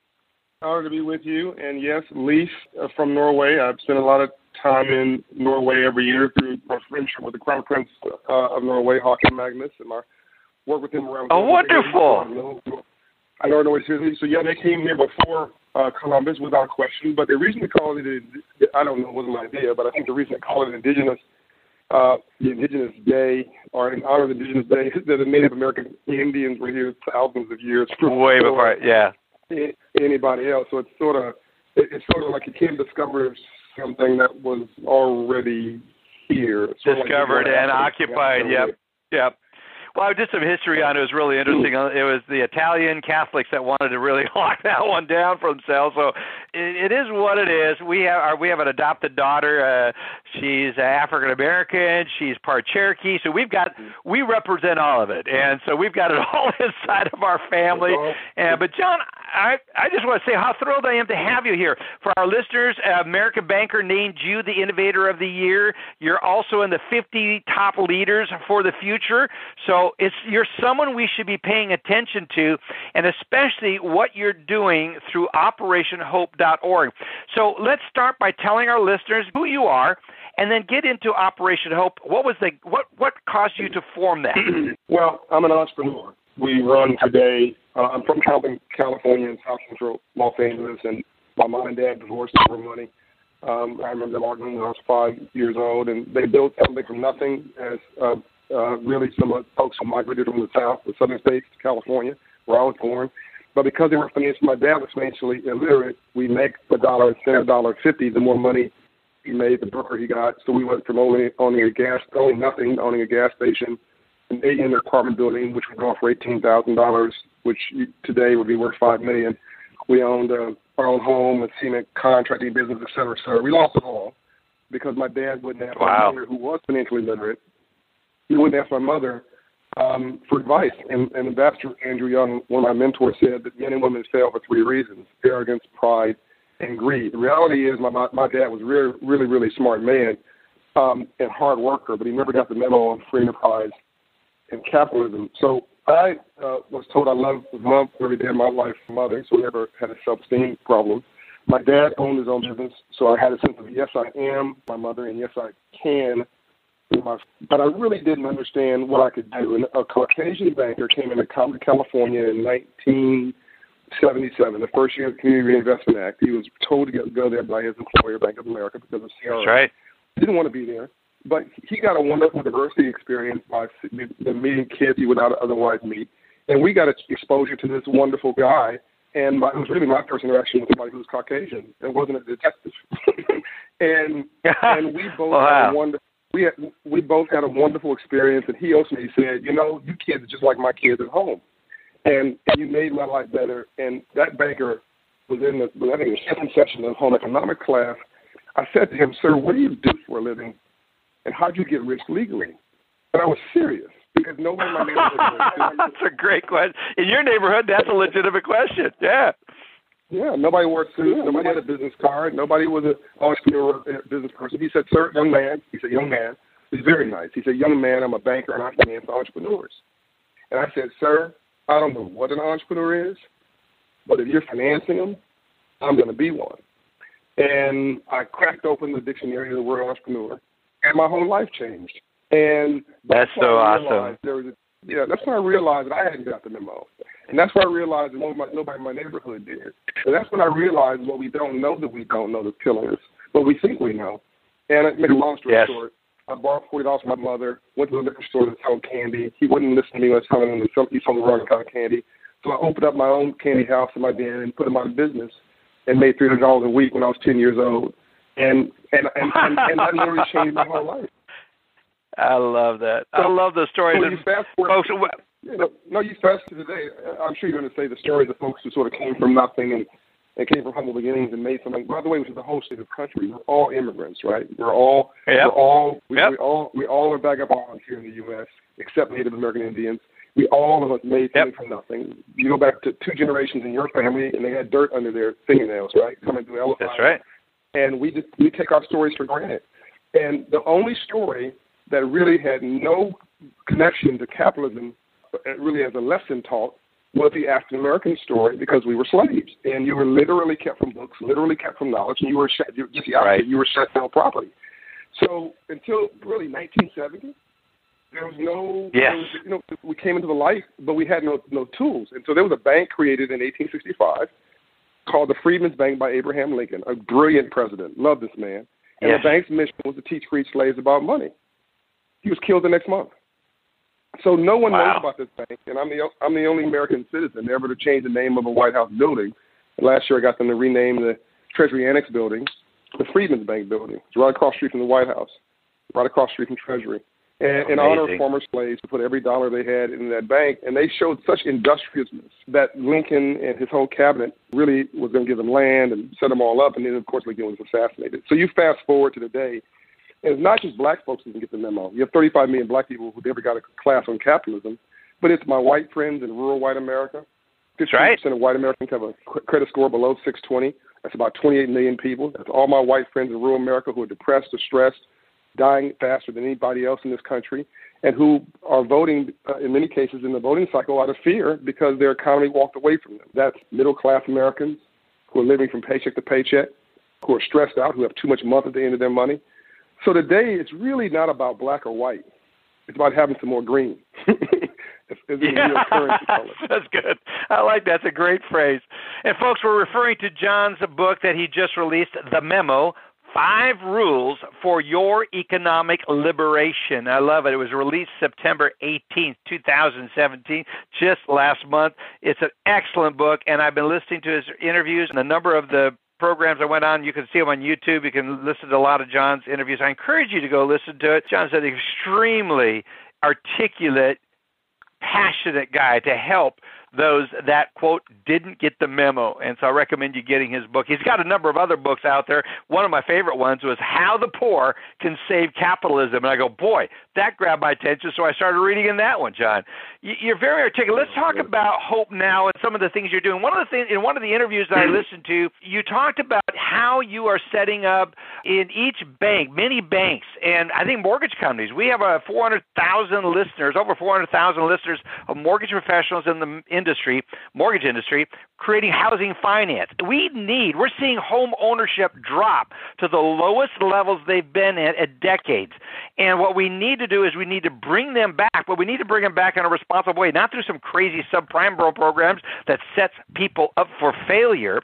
Honored to be with you. And yes, Leif uh, from Norway. I've spent a lot of time in Norway every year through my friendship with the Crown Prince uh, of Norway, Haakon Magnus, and my work with him around. Oh, wonderful! I know Norway seriously. So yeah, they came here before uh, Columbus without question. But the reason they call it, I don't know, it wasn't my idea, but I think the reason they call it indigenous uh, the Indigenous Day, or in honor of Indigenous Day, [LAUGHS] that the Native American Indians were here thousands of years way before, yeah, anybody else. So it's sort of it's sort of like you can't discover something that was already here. Discovered like and occupied. Yep. Yep. Well, I did some history on it. It was really interesting. [CLEARS THROAT] It was the Italian Catholics that wanted to really [LAUGHS] lock that one down for themselves. So it, it is what it is. We have our, we have an adopted daughter. Uh, she's African American. She's part Cherokee. So we've got we represent all of it, and so we've got it [LAUGHS] all inside of our family. And but John, I I just want to say how thrilled I am to have you here. For our listeners, uh, American Banker named you the Innovator of the Year. You're also in the 50 top leaders for the future. So it's you're someone we should be paying attention to, and especially what you're doing through OperationHope.org. So let's start by telling our listeners who you are, and then get into Operation Hope. What was the what what caused you to form that? well, I'm an entrepreneur. We run today. Uh, I'm from California in South Central Los Angeles, and my mom and dad divorced over money. Um, I remember them arguing when I was five years old, and they built something from nothing as uh, uh, really some of the folks who migrated from the south, the southern states to California, where I was born. But because they were financially, my dad was financially illiterate. We make a dollar instead of a dollar fifty. The more money he made, the broker he got. So we went from owning owning a gas, owning nothing, owning a gas station, an eight-unit apartment building, which we bought for eighteen thousand dollars, which today would be worth five million. We owned uh, our own home, a cement contracting business, et cetera, et cetera. We lost it all because my dad wouldn't have wow. a mother who was financially literate he wouldn't ask my mother um, for advice. And, and Ambassador Andrew Young, one of my mentors, said that men and women fail for three reasons: arrogance, pride, and greed. The reality is, my my, my dad was really, really, really smart man um, and hard worker, but he never got the memo on free enterprise and capitalism. So I uh, was told I loved love every day of my life mother, so I never had a self-esteem problem. My dad owned his own business, so I had a sense of yes, I am my mother, and yes, I can my, but I really didn't understand what I could do. And a Caucasian banker came into California in 1977, the first year of the Community Reinvestment Act. He was told to go there by his employer, Bank of America, because of CRA. That's right. Didn't want to be there, but he got a wonderful diversity experience by meeting kids he would not otherwise meet, and we got exposure to this wonderful guy. And my, it was really my first interaction with somebody who was Caucasian and wasn't a detective. [LAUGHS] and [LAUGHS] and we both wow. had a wonderful we had, we both had a wonderful experience, and he ultimately said, you know, you kids are just like my kids at home, and, and you made my life better. And that banker was in the I think the second session of home economic class. I said to him, sir, what do you do for a living, and how do you get rich legally? And I was serious because nobody in my neighborhood. [LAUGHS] that's a great question. In your neighborhood, that's a legitimate question. Yeah. Yeah, nobody wore suits. Nobody had a business card. Nobody was an entrepreneur uh, business person. He said, "Sir, young man." He said, "Young man." He's very nice. He said, "Young man, I'm a banker and I finance entrepreneurs." And I said, "Sir, I don't know what an entrepreneur is, but if you're financing them, I'm going to be one." And I cracked open the dictionary of the word entrepreneur, and my whole life changed. And that's, that's so awesome. There was a, yeah, that's when I realized that I hadn't got the memo. And that's what I realized that nobody in my neighborhood did. And that's when I realized what we don't know that we don't know killing us, what we think we know. And to make a long story yes. short, I borrowed forty dollars from my mother, went to the liquor store to sell candy. He wouldn't listen to me when I was telling him to sell, he sold the wrong kind of candy. So I opened up my own candy house in my den and put him out of business and made three hundred dollars a week when I was ten years old. And and and, and, and that literally changed my whole life. [LAUGHS] I love that. I love the stories. So you fast forward, folks, you know, no, you fast today. I'm sure you're going to say the stories of the folks who sort of came from nothing and and came from humble beginnings and made something. By the way, which is the whole state of the country. We're all immigrants, right? We're all yep. we're all we, yep. we all we all are vagabonds here in the U.S. except Native American Indians. We all of us made something yep. from nothing. You go back to two generations in your family, and they had dirt under their fingernails, right? Coming through elephant. That's right. And we just we take our stories for granted. And the only story that really had no connection to capitalism, Uh, really as a lesson taught, was the African American story because we were slaves and you were literally kept from books, literally kept from knowledge, and you were shut. You, the right. you were shut down property. So until really 1970, there was no. Yes. Was, you know, we came into the light, but we had no no tools, and so there was a bank created in 1865 called the Freedmen's Bank by Abraham Lincoln, a brilliant president. Love this man. And yes. the bank's mission was to teach freed slaves about money. He was killed the next month. So no one wow. knows about this bank, and I'm the I'm the only American citizen ever to change the name of a White House building. Last year, I got them to rename the Treasury Annex building the Freedmen's Bank building. It's right across the street from the White House, right across the street from Treasury. And in honor of former slaves who put every dollar they had in that bank, and they showed such industriousness that Lincoln and his whole cabinet really was going to give them land and set them all up, and then of course Lincoln was assassinated. So you fast forward to today, and it's not just black folks who can get the memo. You have 35 million black people who never got a class on capitalism, but it's my white friends in rural white America. 50% right. of white Americans have a credit score below 620. That's about 28 million people. That's all my white friends in rural America who are depressed distressed, dying faster than anybody else in this country, and who are voting uh, in many cases in the voting cycle out of fear because their economy walked away from them. That's middle class Americans who are living from paycheck to paycheck, who are stressed out, who have too much month at the end of their money. So today, it's really not about black or white. It's about having some more green. [LAUGHS] yeah, [LAUGHS] that's good. I like that. That's a great phrase. And folks, we're referring to John's book that he just released, The Memo Five Rules for Your Economic Liberation. I love it. It was released September 18th, 2017, just last month. It's an excellent book, and I've been listening to his interviews and a number of the programs I went on. You can see them on YouTube. You can listen to a lot of John's interviews. I encourage you to go listen to it. John's an extremely articulate, passionate guy to help those that quote didn't get the memo. And so i recommend you getting his book. He's got a number of other books out there. One of my favorite ones was how the poor can save capitalism. And i go boy that grabbed my attention. So i started reading in that one john. You're very articulate. Let's talk about hope now and some of the things you're doing. One of the things in one of the interviews that i [CLEARS THROAT] listened to you talked about how you are setting up in each bank many banks. And i think mortgage companies we have a 400000 listeners over 400000 listeners of mortgage professionals in the in industry, mortgage industry, creating housing finance. We need, we're seeing home ownership drop to the lowest levels they've been at at decades. And what we need to do is we need to bring them back, but we need to bring them back in a responsible way, not through some crazy subprime programs that sets people up for failure.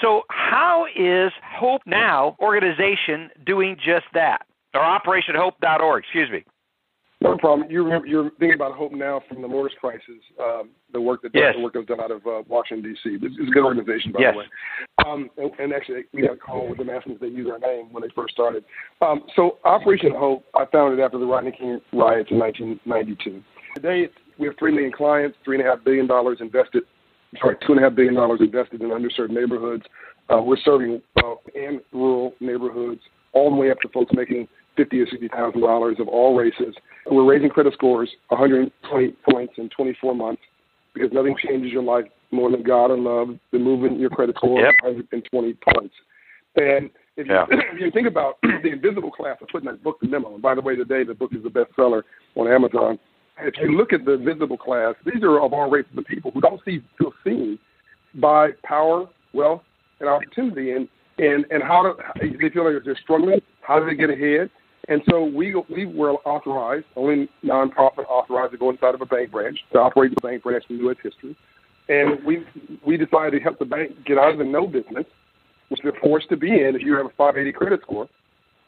So, how is Hope Now organization doing just that? Or OperationHope.org, excuse me. No problem. You're you're thinking about Hope Now from the mortgage crisis, um, the work that yes. the work that was done out of uh, Washington D.C. It's, it's a good organization, by yes. the way. Um, and, and, actually, we had a call with them asking if they use our name when they first started. Um, so Operation Hope, I founded after the Rodney King riots in 1992. Today, we have three million clients, three and a half billion dollars invested. Sorry, two and a half billion dollars invested in underserved neighborhoods. Uh, we're serving uh, in rural neighborhoods all the way up to folks making fifty or sixty thousand dollars of all races. We're raising credit scores 120 points in 24 months because nothing changes your life more than God and love than moving your credit score yep. 120 points. And if you, yeah. [CLEARS THROAT] if you think about [CLEARS THROAT] the invisible class, I put in that book the memo. And by the way, today the book is a bestseller on Amazon. If you look at the visible class, these are of all races of people who don't see feel seen by power, wealth, and opportunity, and and and how do they feel like they're struggling? How do they get ahead? And so we we were authorized, only nonprofit authorized to go inside of a bank branch to operate the bank branch in its history. And we we decided to help the bank get out of the no business, which they're forced to be in if you have a 580 credit score,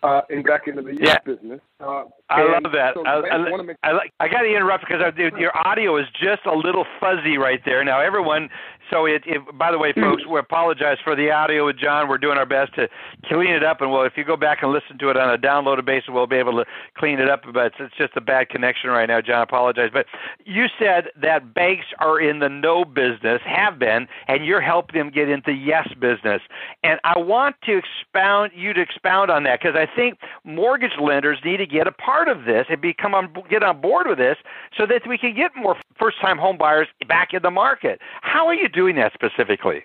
uh, and back into the yeah. business. Uh, I love that. So I, I, make- I, I got to interrupt because I, your audio is just a little fuzzy right there. Now, everyone. So, it, it, by the way, hmm. folks, we apologize for the audio with John. We're doing our best to clean it up, and well, if you go back and listen to it on a downloaded basis, we'll be able to clean it up. But it's, it's just a bad connection right now, John. I apologize. But you said that banks are in the no business, have been, and you're helping them get into yes business. And I want to expound you to expound on that because I think mortgage lenders need to get a part of this and become on, get on board with this so that we can get more first-time home buyers back in the market. How are you doing that specifically?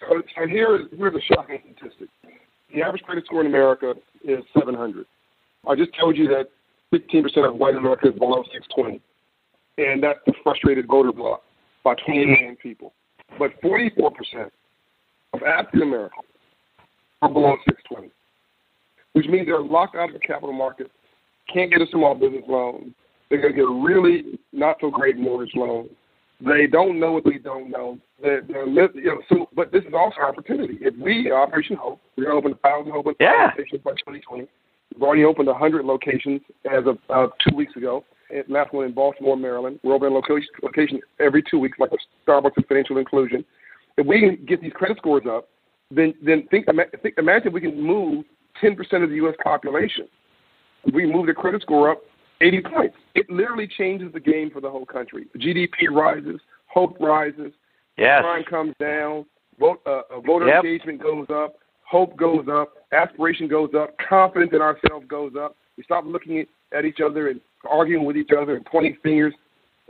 So, so here, here's a shocking statistic. The average credit score in America is 700. I just told you that 15% of white America is below 620. And that's the frustrated voter bloc by 20 million people. But 44% of African Americans are below 620, which means they're locked out of the capital market, can't get a small business loan. They're going to get a really not so great mortgage loan. They don't know what they don't know. They're, they're, you know, so, but this is also an opportunity. If we, Operation Hope, we're going to open a thousand open yeah. stations by 2020. We've already opened 100 locations as of uh, two weeks ago. Last one in Baltimore, Maryland. We're opening location, location every two weeks, like a Starbucks and financial inclusion. If we can get these credit scores up, then then think, think imagine we can move 10% of the U.S. population. If we move the credit score up 80 points. It literally changes the game for the whole country. GDP rises, hope rises, yes. crime comes down, vote, uh, uh, voter yep. engagement goes up, hope goes up, aspiration goes up, confidence in ourselves goes up. We stop looking at, at each other and arguing with each other and pointing fingers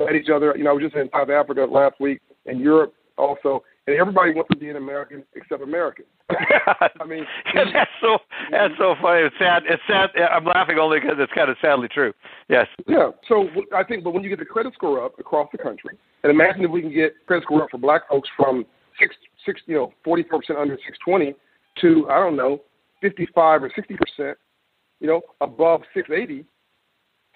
at each other. You know, I was just in South Africa last week and Europe also, and everybody wants to be an American except Americans. [LAUGHS] I mean, [LAUGHS] that's so that's so funny. It's sad. It's sad. I'm laughing only because it's kind of sadly true. Yes. Yeah. So I think, but when you get the credit score up across the country, and imagine if we can get credit score up for Black folks from six six you know 44 percent under 620 to I don't know 55 or 60 percent, you know above 680,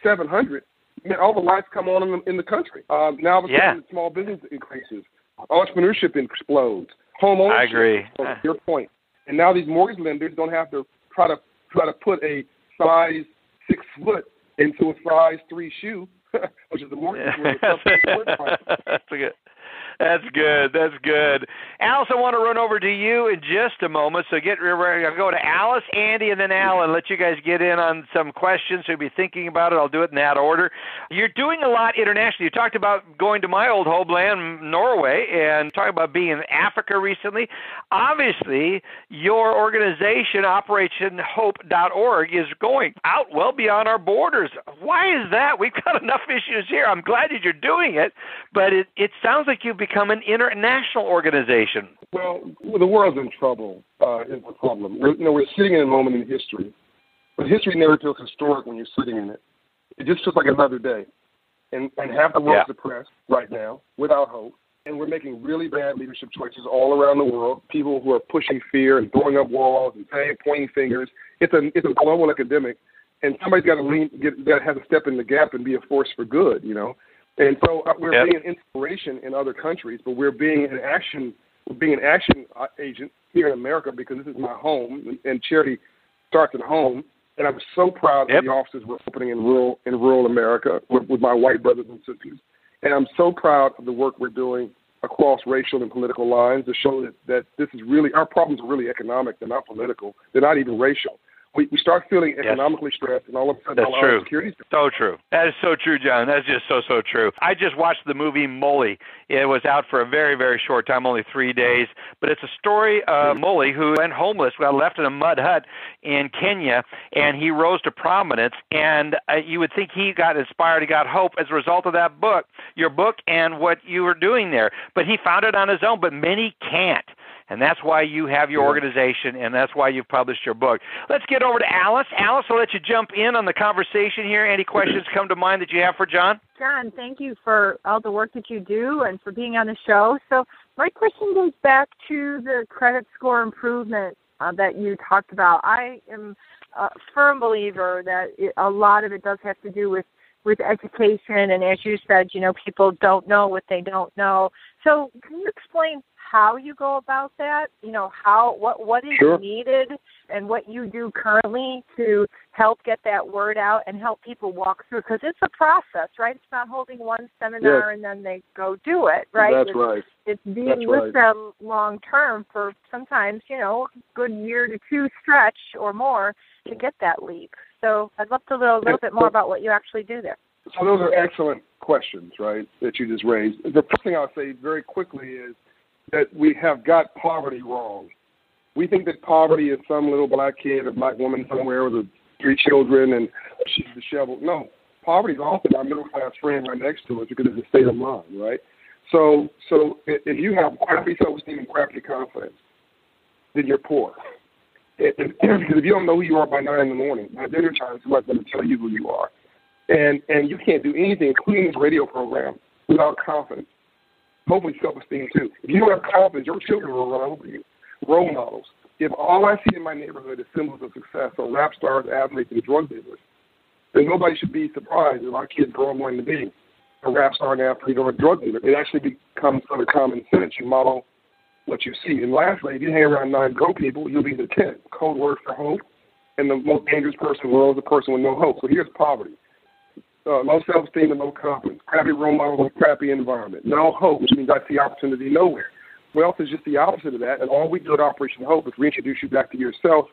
700. Man, all the lights come on in the, in the country. Um, now, all of a sudden, small business increases, entrepreneurship explodes, home ownership. I agree. Your point. And now these mortgage lenders don't have to try to try to put a size six foot into a size three shoe, [LAUGHS] which is the mortgage. Yeah. [LAUGHS] That's a good. That's good. That's good. Alice, I want to run over to you in just a moment. So get ready. I'll go to Alice, Andy, and then Alan. Let you guys get in on some questions. So you'll be thinking about it. I'll do it in that order. You're doing a lot internationally. You talked about going to my old homeland, Norway, and talking about being in Africa recently. Obviously, your organization, OperationHope.org, is going out well beyond our borders. Why is that? We've got [LAUGHS] enough issues here. I'm glad that you're doing it, but it, it sounds like you've become an international organization. Well, the world's in trouble. Uh, is the problem. We're, you know, we're sitting in a moment in history, but history never feels historic when you're sitting in it. It just feels like another day, and and half the world's yeah. depressed right now, without hope. And we're making really bad leadership choices all around the world. People who are pushing fear and throwing up walls and saying, pointing fingers. It's a it's a global epidemic, and somebody's got to lean, get that has to step in the gap and be a force for good. You know. And so uh, we're yep. being an inspiration in other countries, but we're being an action, we're being an action uh, agent here in America because this is my home, and charity starts at home. And I'm so proud yep. of the offices we're opening in rural in rural America with, with my white brothers and sisters. And I'm so proud of the work we're doing across racial and political lines to show that, that this is really our problems are really economic. They're not political. They're not even racial we, we start feeling economically yes. stressed, and all of a sudden, that's all true. our security. So true. That is so true, John. That's just so so true. I just watched the movie Mully. It was out for a very very short time, only three days, but it's a story of Mully who went homeless, got left in a mud hut in Kenya, and he rose to prominence. And uh, you would think he got inspired, he got hope as a result of that book, your book, and what you were doing there. But he found it on his own. But many can't. And that's why you have your organization, and that's why you've published your book. Let's get over to Alice. Alice, I'll let you jump in on the conversation here. Any questions come to mind that you have for John? John, thank you for all the work that you do and for being on the show. So, my question goes back to the credit score improvement uh, that you talked about. I am a firm believer that it, a lot of it does have to do with with education and as you said you know people don't know what they don't know so can you explain how you go about that? You know how what what is sure. needed and what you do currently to help get that word out and help people walk through? Because it's a process right? It's not holding one seminar yes. and then they go do it right? That's it's, right. it's being that's with right. them long term for sometimes you know a good year to two stretch or more to get that leap. So i'd love to know a little bit more about what you actually do there. So those are excellent questions right that you just raised. The first thing i'll say very quickly is that we have got poverty wrong. We think that poverty is some little black kid or black woman somewhere with three children and she's disheveled. No, poverty is often our middle class friend right next to us because it's a state of mind, right? So, so if you have crappy self esteem and crappy confidence, then you're poor. [CLEARS THROAT] Because if you don't know who you are by nine in the morning, by dinner time, somebody's going to tell you who you are, and and you can't do anything, including this radio program, without confidence hopefully self-esteem too. If you don't have confidence, your children will run over you. Role models. If all I see in my neighborhood is symbols of success, so rap stars, athletes, and drug dealers, then nobody should be surprised if our kids grow up wanting to be a rap star, an athlete, or a drug dealer. It actually becomes sort of common sense. You model what you see. And lastly, if you hang around nine go people, you'll be the ten. Code word for hope and the most dangerous person in the world is a person with no hope. So here's poverty. Uh, low self-esteem and low confidence, crappy role models and crappy environment, no hope, which means I see opportunity nowhere. Wealth is just the opposite of that, and all we do at Operation Hope is reintroduce you back to yourself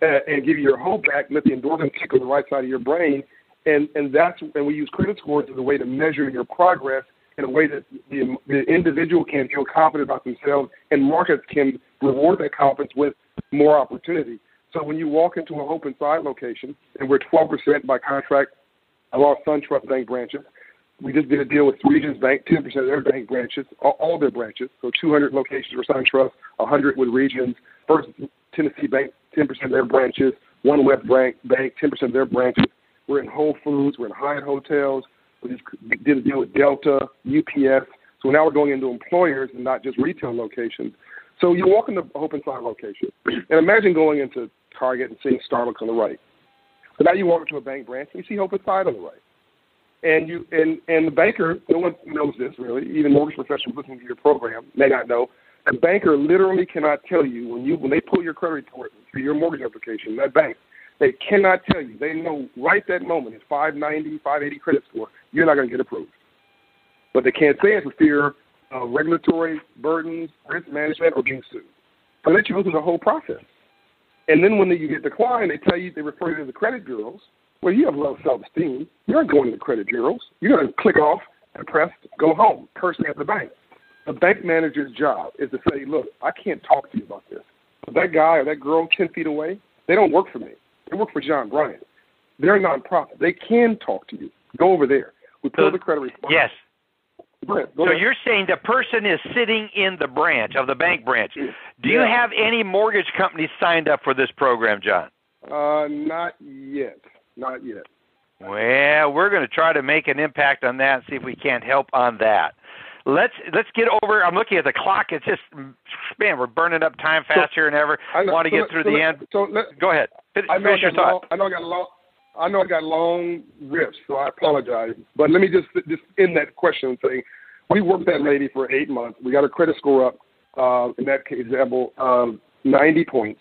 uh, and give you your hope back, let the endorphin kick on the right side of your brain, and and that's and we use credit scores as a way to measure your progress in a way that the, the individual can feel confident about themselves, and markets can reward that confidence with more opportunity. So when you walk into a Hope Inside location, and we're 12% by contract of our SunTrust Bank branches, we just did a deal with Regions Bank, 10% of their bank branches, all, all their branches. So 200 locations for SunTrust, 100 with Regions. First Tennessee Bank, 10% of their branches. OneWest Bank, Bank 10% of their branches. We're in Whole Foods. We're in Hyatt hotels. We just did a deal with Delta, UPS. So now we're going into employers and not just retail locations. So you walk into Hope Inside location, and imagine going into Target and seeing Starbucks on the right. So now you walk into a bank branch and you see Hope Inside on the right. And you and and the banker, no one knows this really. Even mortgage professionals listening to your program may not know. The banker literally cannot tell you when you when they pull your credit report for your mortgage application. That bank, they cannot tell you. They know right that moment it's 590, 580 credit score. You're not going to get approved. But they can't say it for fear of regulatory burdens, risk management, or being sued. So let you go through the whole process. And then when you get declined, they tell you they refer you to the credit bureaus. Well, you have low self-esteem. You're not going to the credit bureaus. You're going to click off and press go home, cursing at the bank. The bank manager's job is to say, look, I can't talk to you about this. But that guy or that girl 10 feet away, they don't work for me. They work for John Bryant. They're a nonprofit. They can talk to you. Go over there. We pull the credit report. Yes. Go ahead. so you're saying the person is sitting in the branch of the bank branch. Do you have any mortgage companies signed up for this program, John? Uh, not yet. Not yet. Well, we're going to try to make an impact on that and see if we can't help on that. Let's let's get over. I'm looking at the clock. It's just man, we're burning up time faster than ever. I know- Want to so get let- through so the let- end? So let, Go ahead. Fin- I know Finish I your got long. I know I got long. I know I got long riffs, so I apologize. But let me just just end that question thing. We worked that lady for eight months. We got her credit score up. Uh, in that example, um, 90 points.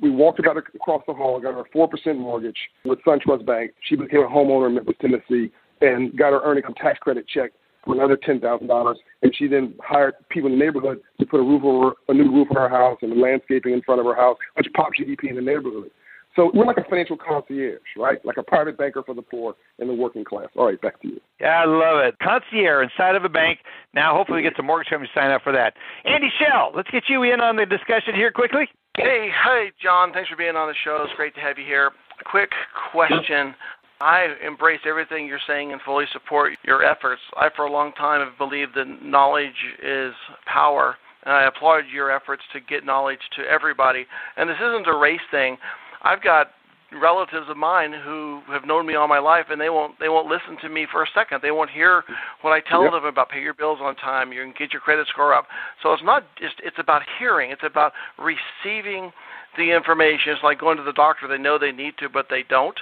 We walked about across the hall, got her a four percent mortgage with SunTrust Bank. She became a homeowner in Memphis, Tennessee, and got her earned income tax credit check for another ten thousand dollars. And she then hired people in the neighborhood to put a roof over a new roof on her house and landscaping in front of her house, which popped GDP in the neighborhood. So we're like a financial concierge, right? Like a private banker for the poor and the working class. All right, back to you. Yeah, I love it. Concierge inside of a bank. Now, hopefully, we get some mortgage companies to sign up for that. Andy Schell, let's get you in on the discussion here quickly. Hey, hey, John. Thanks for being on the show. It's great to have you here. Quick question. I embrace everything you're saying and fully support your efforts. I, for a long time, have believed that knowledge is power, and I applaud your efforts to get knowledge to everybody. And this isn't a race thing. I've got relatives of mine who have known me all my life and they won't they won't listen to me for a second. They won't hear what i tell Yep. them about pay your bills on time you can get your credit score up. So it's not just it's about hearing it's about receiving the information. It's like going to the doctor they know they need to but they don't.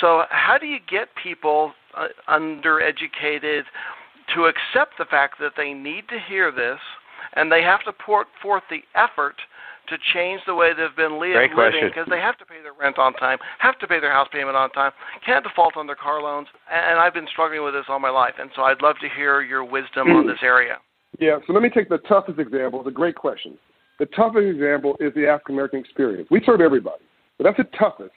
So how do you get people uh, undereducated to accept the fact that they need to hear this and they have to put forth the effort to change the way they've been li- living because they have to pay their rent on time, have to pay their house payment on time, can't default on their car loans, and I've been struggling with this all my life. And so I'd love to hear your wisdom on this area. Yeah, so let me take the toughest example. It's a great question. The toughest example is the African American experience. We serve everybody, but that's the toughest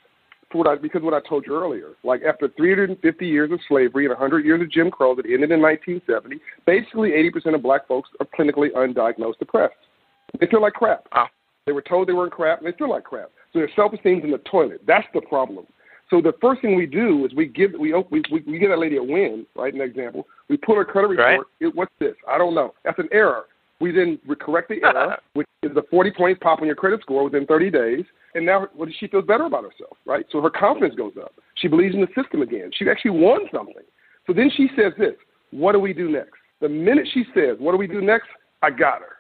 for what I, because what I told you earlier. Like after 350 years of slavery and 100 years of Jim Crow that ended in 1970, basically 80% of black folks are clinically undiagnosed depressed. They feel like crap. They were told they weren't crap, and they feel like crap. So their self-esteem's in the toilet. That's the problem. So the first thing we do is we give we we we, we give that lady a win, right? An example. We pull her credit report. Right. It, what's this? I don't know. That's an error. We then correct the error, [LAUGHS] which is the 40 points pop on your credit score within 30 days. And now what, she feels better about herself, right? So her confidence goes up. She believes in the system again. She actually won something. So then she says this, what do we do next? The minute she says, what do we do next? I got her.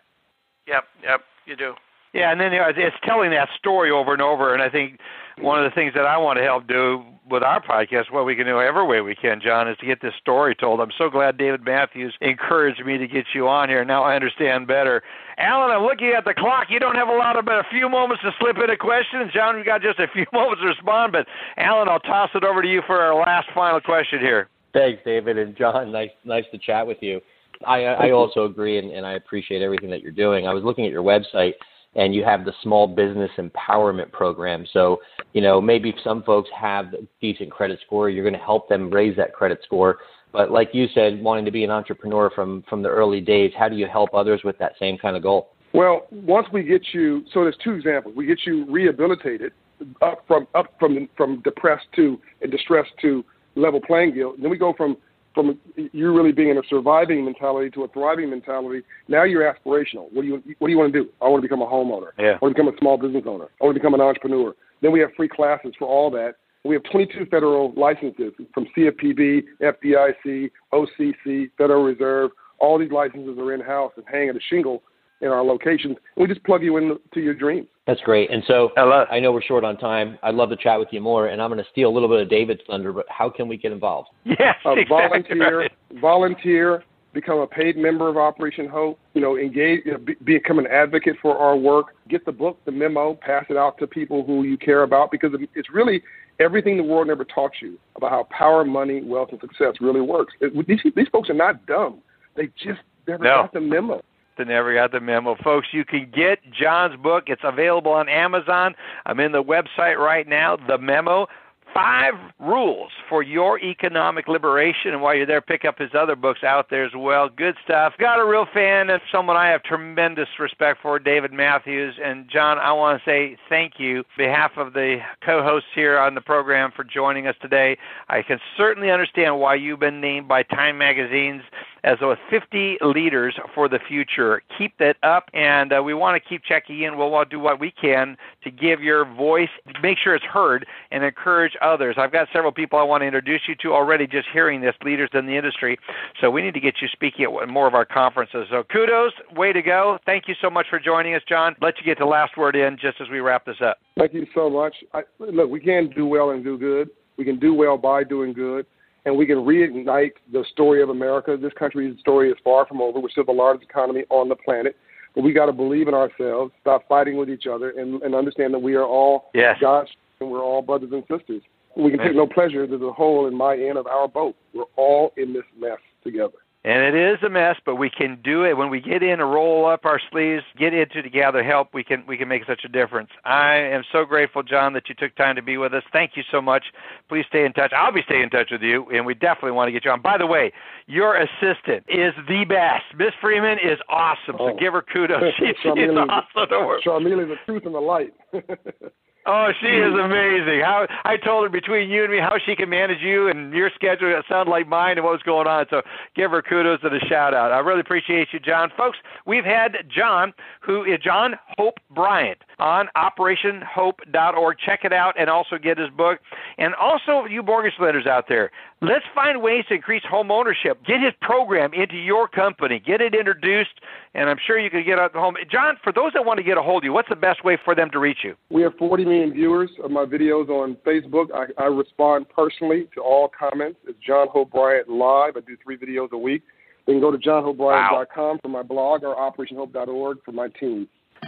Yep, yep, you do. Yeah, and then you know, it's telling that story over and over. And I think one of the things that I want to help do with our podcast, what we can do every way we can, John, is to get this story told. I'm so glad David Matthews encouraged me to get you on here. Now I understand better. Alan, I'm looking at the clock. You don't have a lot of but a few moments to slip in a question. John, we've got just a few [LAUGHS] moments to respond. But Alan, I'll toss it over to you for our last final question here. Thanks, David and John. Nice, nice to chat with you. I, uh, I also agree, and, and I appreciate everything that you're doing. I was looking at your website and you have the small business empowerment program. So, you know, maybe some folks have a decent credit score, you're going to help them raise that credit score. But like you said, wanting to be an entrepreneur from from the early days, how do you help others with that same kind of goal? Well, once we get you, so there's two examples. We get you rehabilitated up from up from from depressed to and distressed to level playing field. Then we go from from you really being in a surviving mentality to a thriving mentality. Now you're aspirational. What do you what do you want to do? I want to become a homeowner. Yeah. I want to become a small business owner. I want to become an entrepreneur. Then we have free classes for all that. We have 22 federal licenses from CFPB, FDIC, OCC, Federal Reserve. All these licenses are in house and hang at a shingle in our locations. We just plug you into your dreams. That's great. And so I know we're short on time. I'd love to chat with you more, and I'm going to steal a little bit of David's thunder. But how can we get involved? Yes, uh, [LAUGHS] exactly volunteer, right. volunteer, become a paid member of Operation Hope. You know, engage, you know, be, become an advocate for our work. Get the book, the memo, pass it out to people who you care about because it's really everything the world never taught you about how power, money, wealth, and success really works. It, these these folks are not dumb. They just never No. got the memo. They never got the memo. Folks, you can get John's book. It's available on Amazon. I'm in the website right now, The Memo. Five rules for your economic liberation. And while you're there, pick up his other books out there as well. Good stuff. Got a real fan and someone I have tremendous respect for, David Matthews. And John, I want to say thank you on behalf of the co hosts here on the program for joining us today. I can certainly understand why you've been named by Time Magazine's as with 50 leaders for the future. Keep that up, and uh, we want to keep checking in. We'll to do what we can to give your voice, make sure it's heard, and encourage others. I've got several people I want to introduce you to already just hearing this, leaders in the industry. So we need to get you speaking at more of our conferences. So kudos, way to go. Thank you so much for joining us, John. Let you get the last word in just as we wrap this up. Thank you so much. I, look, we can do well and do good. We can do well by doing good, and we can reignite the story of America. This country's story is far from over. We're still the largest economy on the planet, but we got to believe in ourselves, stop fighting with each other, and, and understand that we are all Yes. God's and we're all brothers and sisters. We can take no pleasure. There's a hole in my end of our boat. We're all in this mess together. And it is a mess, but we can do it when we get in and roll up our sleeves, get into to gather help. We can we can make such a difference. I am so grateful, John, that you took time to be with us. Thank you so much. Please stay in touch. I'll be staying in touch with you, and we definitely want to get you on. By the way, your assistant is the best. Miss Freeman is awesome. So Oh. give her kudos. [LAUGHS] She, she's awesome to work. Charmele's the truth and the light. [LAUGHS] Oh, she is amazing. How I told her between you and me how she can manage you and your schedule that sounded like mine and what was going on. So give her kudos and a shout out. I really appreciate you, John. Folks, we've had John, who is John Hope Bryant on OperationHope.org. Check it out and also get his book. And also, you mortgage lenders out there, let's find ways to increase home ownership. Get his program into your company. Get it introduced, and I'm sure you can get out the home. John, for those that want to get a hold of you, what's the best way for them to reach you? We have 40 million viewers of my videos on Facebook. I, I respond personally to all comments. It's John Hope Bryant Live. I do three videos a week. You can go to johnhopebryant.com for my blog or operationhope.org for my team.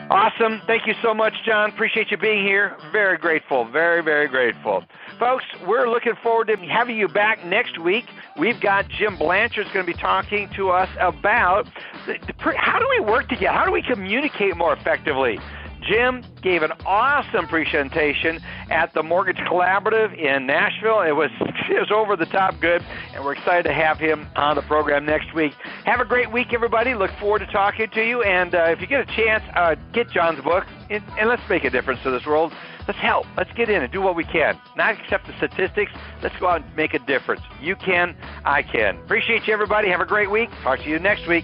Awesome. Thank you so much, John. Appreciate you being here. Very grateful. Very, very grateful. Folks, we're looking forward to having you back next week. We've got Jim Blanchard's going to be talking to us about how do we work together? How do we communicate more effectively? Jim gave an awesome presentation at the Mortgage Collaborative in Nashville. It was [LAUGHS] it was over the top good, and we're excited to have him on the program next week. Have a great week, everybody. Look forward to talking to you. And uh, if you get a chance, uh, get John's book, and, and let's make a difference to this world. Let's help. Let's get in and do what we can. Not accept the statistics. Let's go out and make a difference. You can. I can. Appreciate you, everybody. Have a great week. Talk to you next week.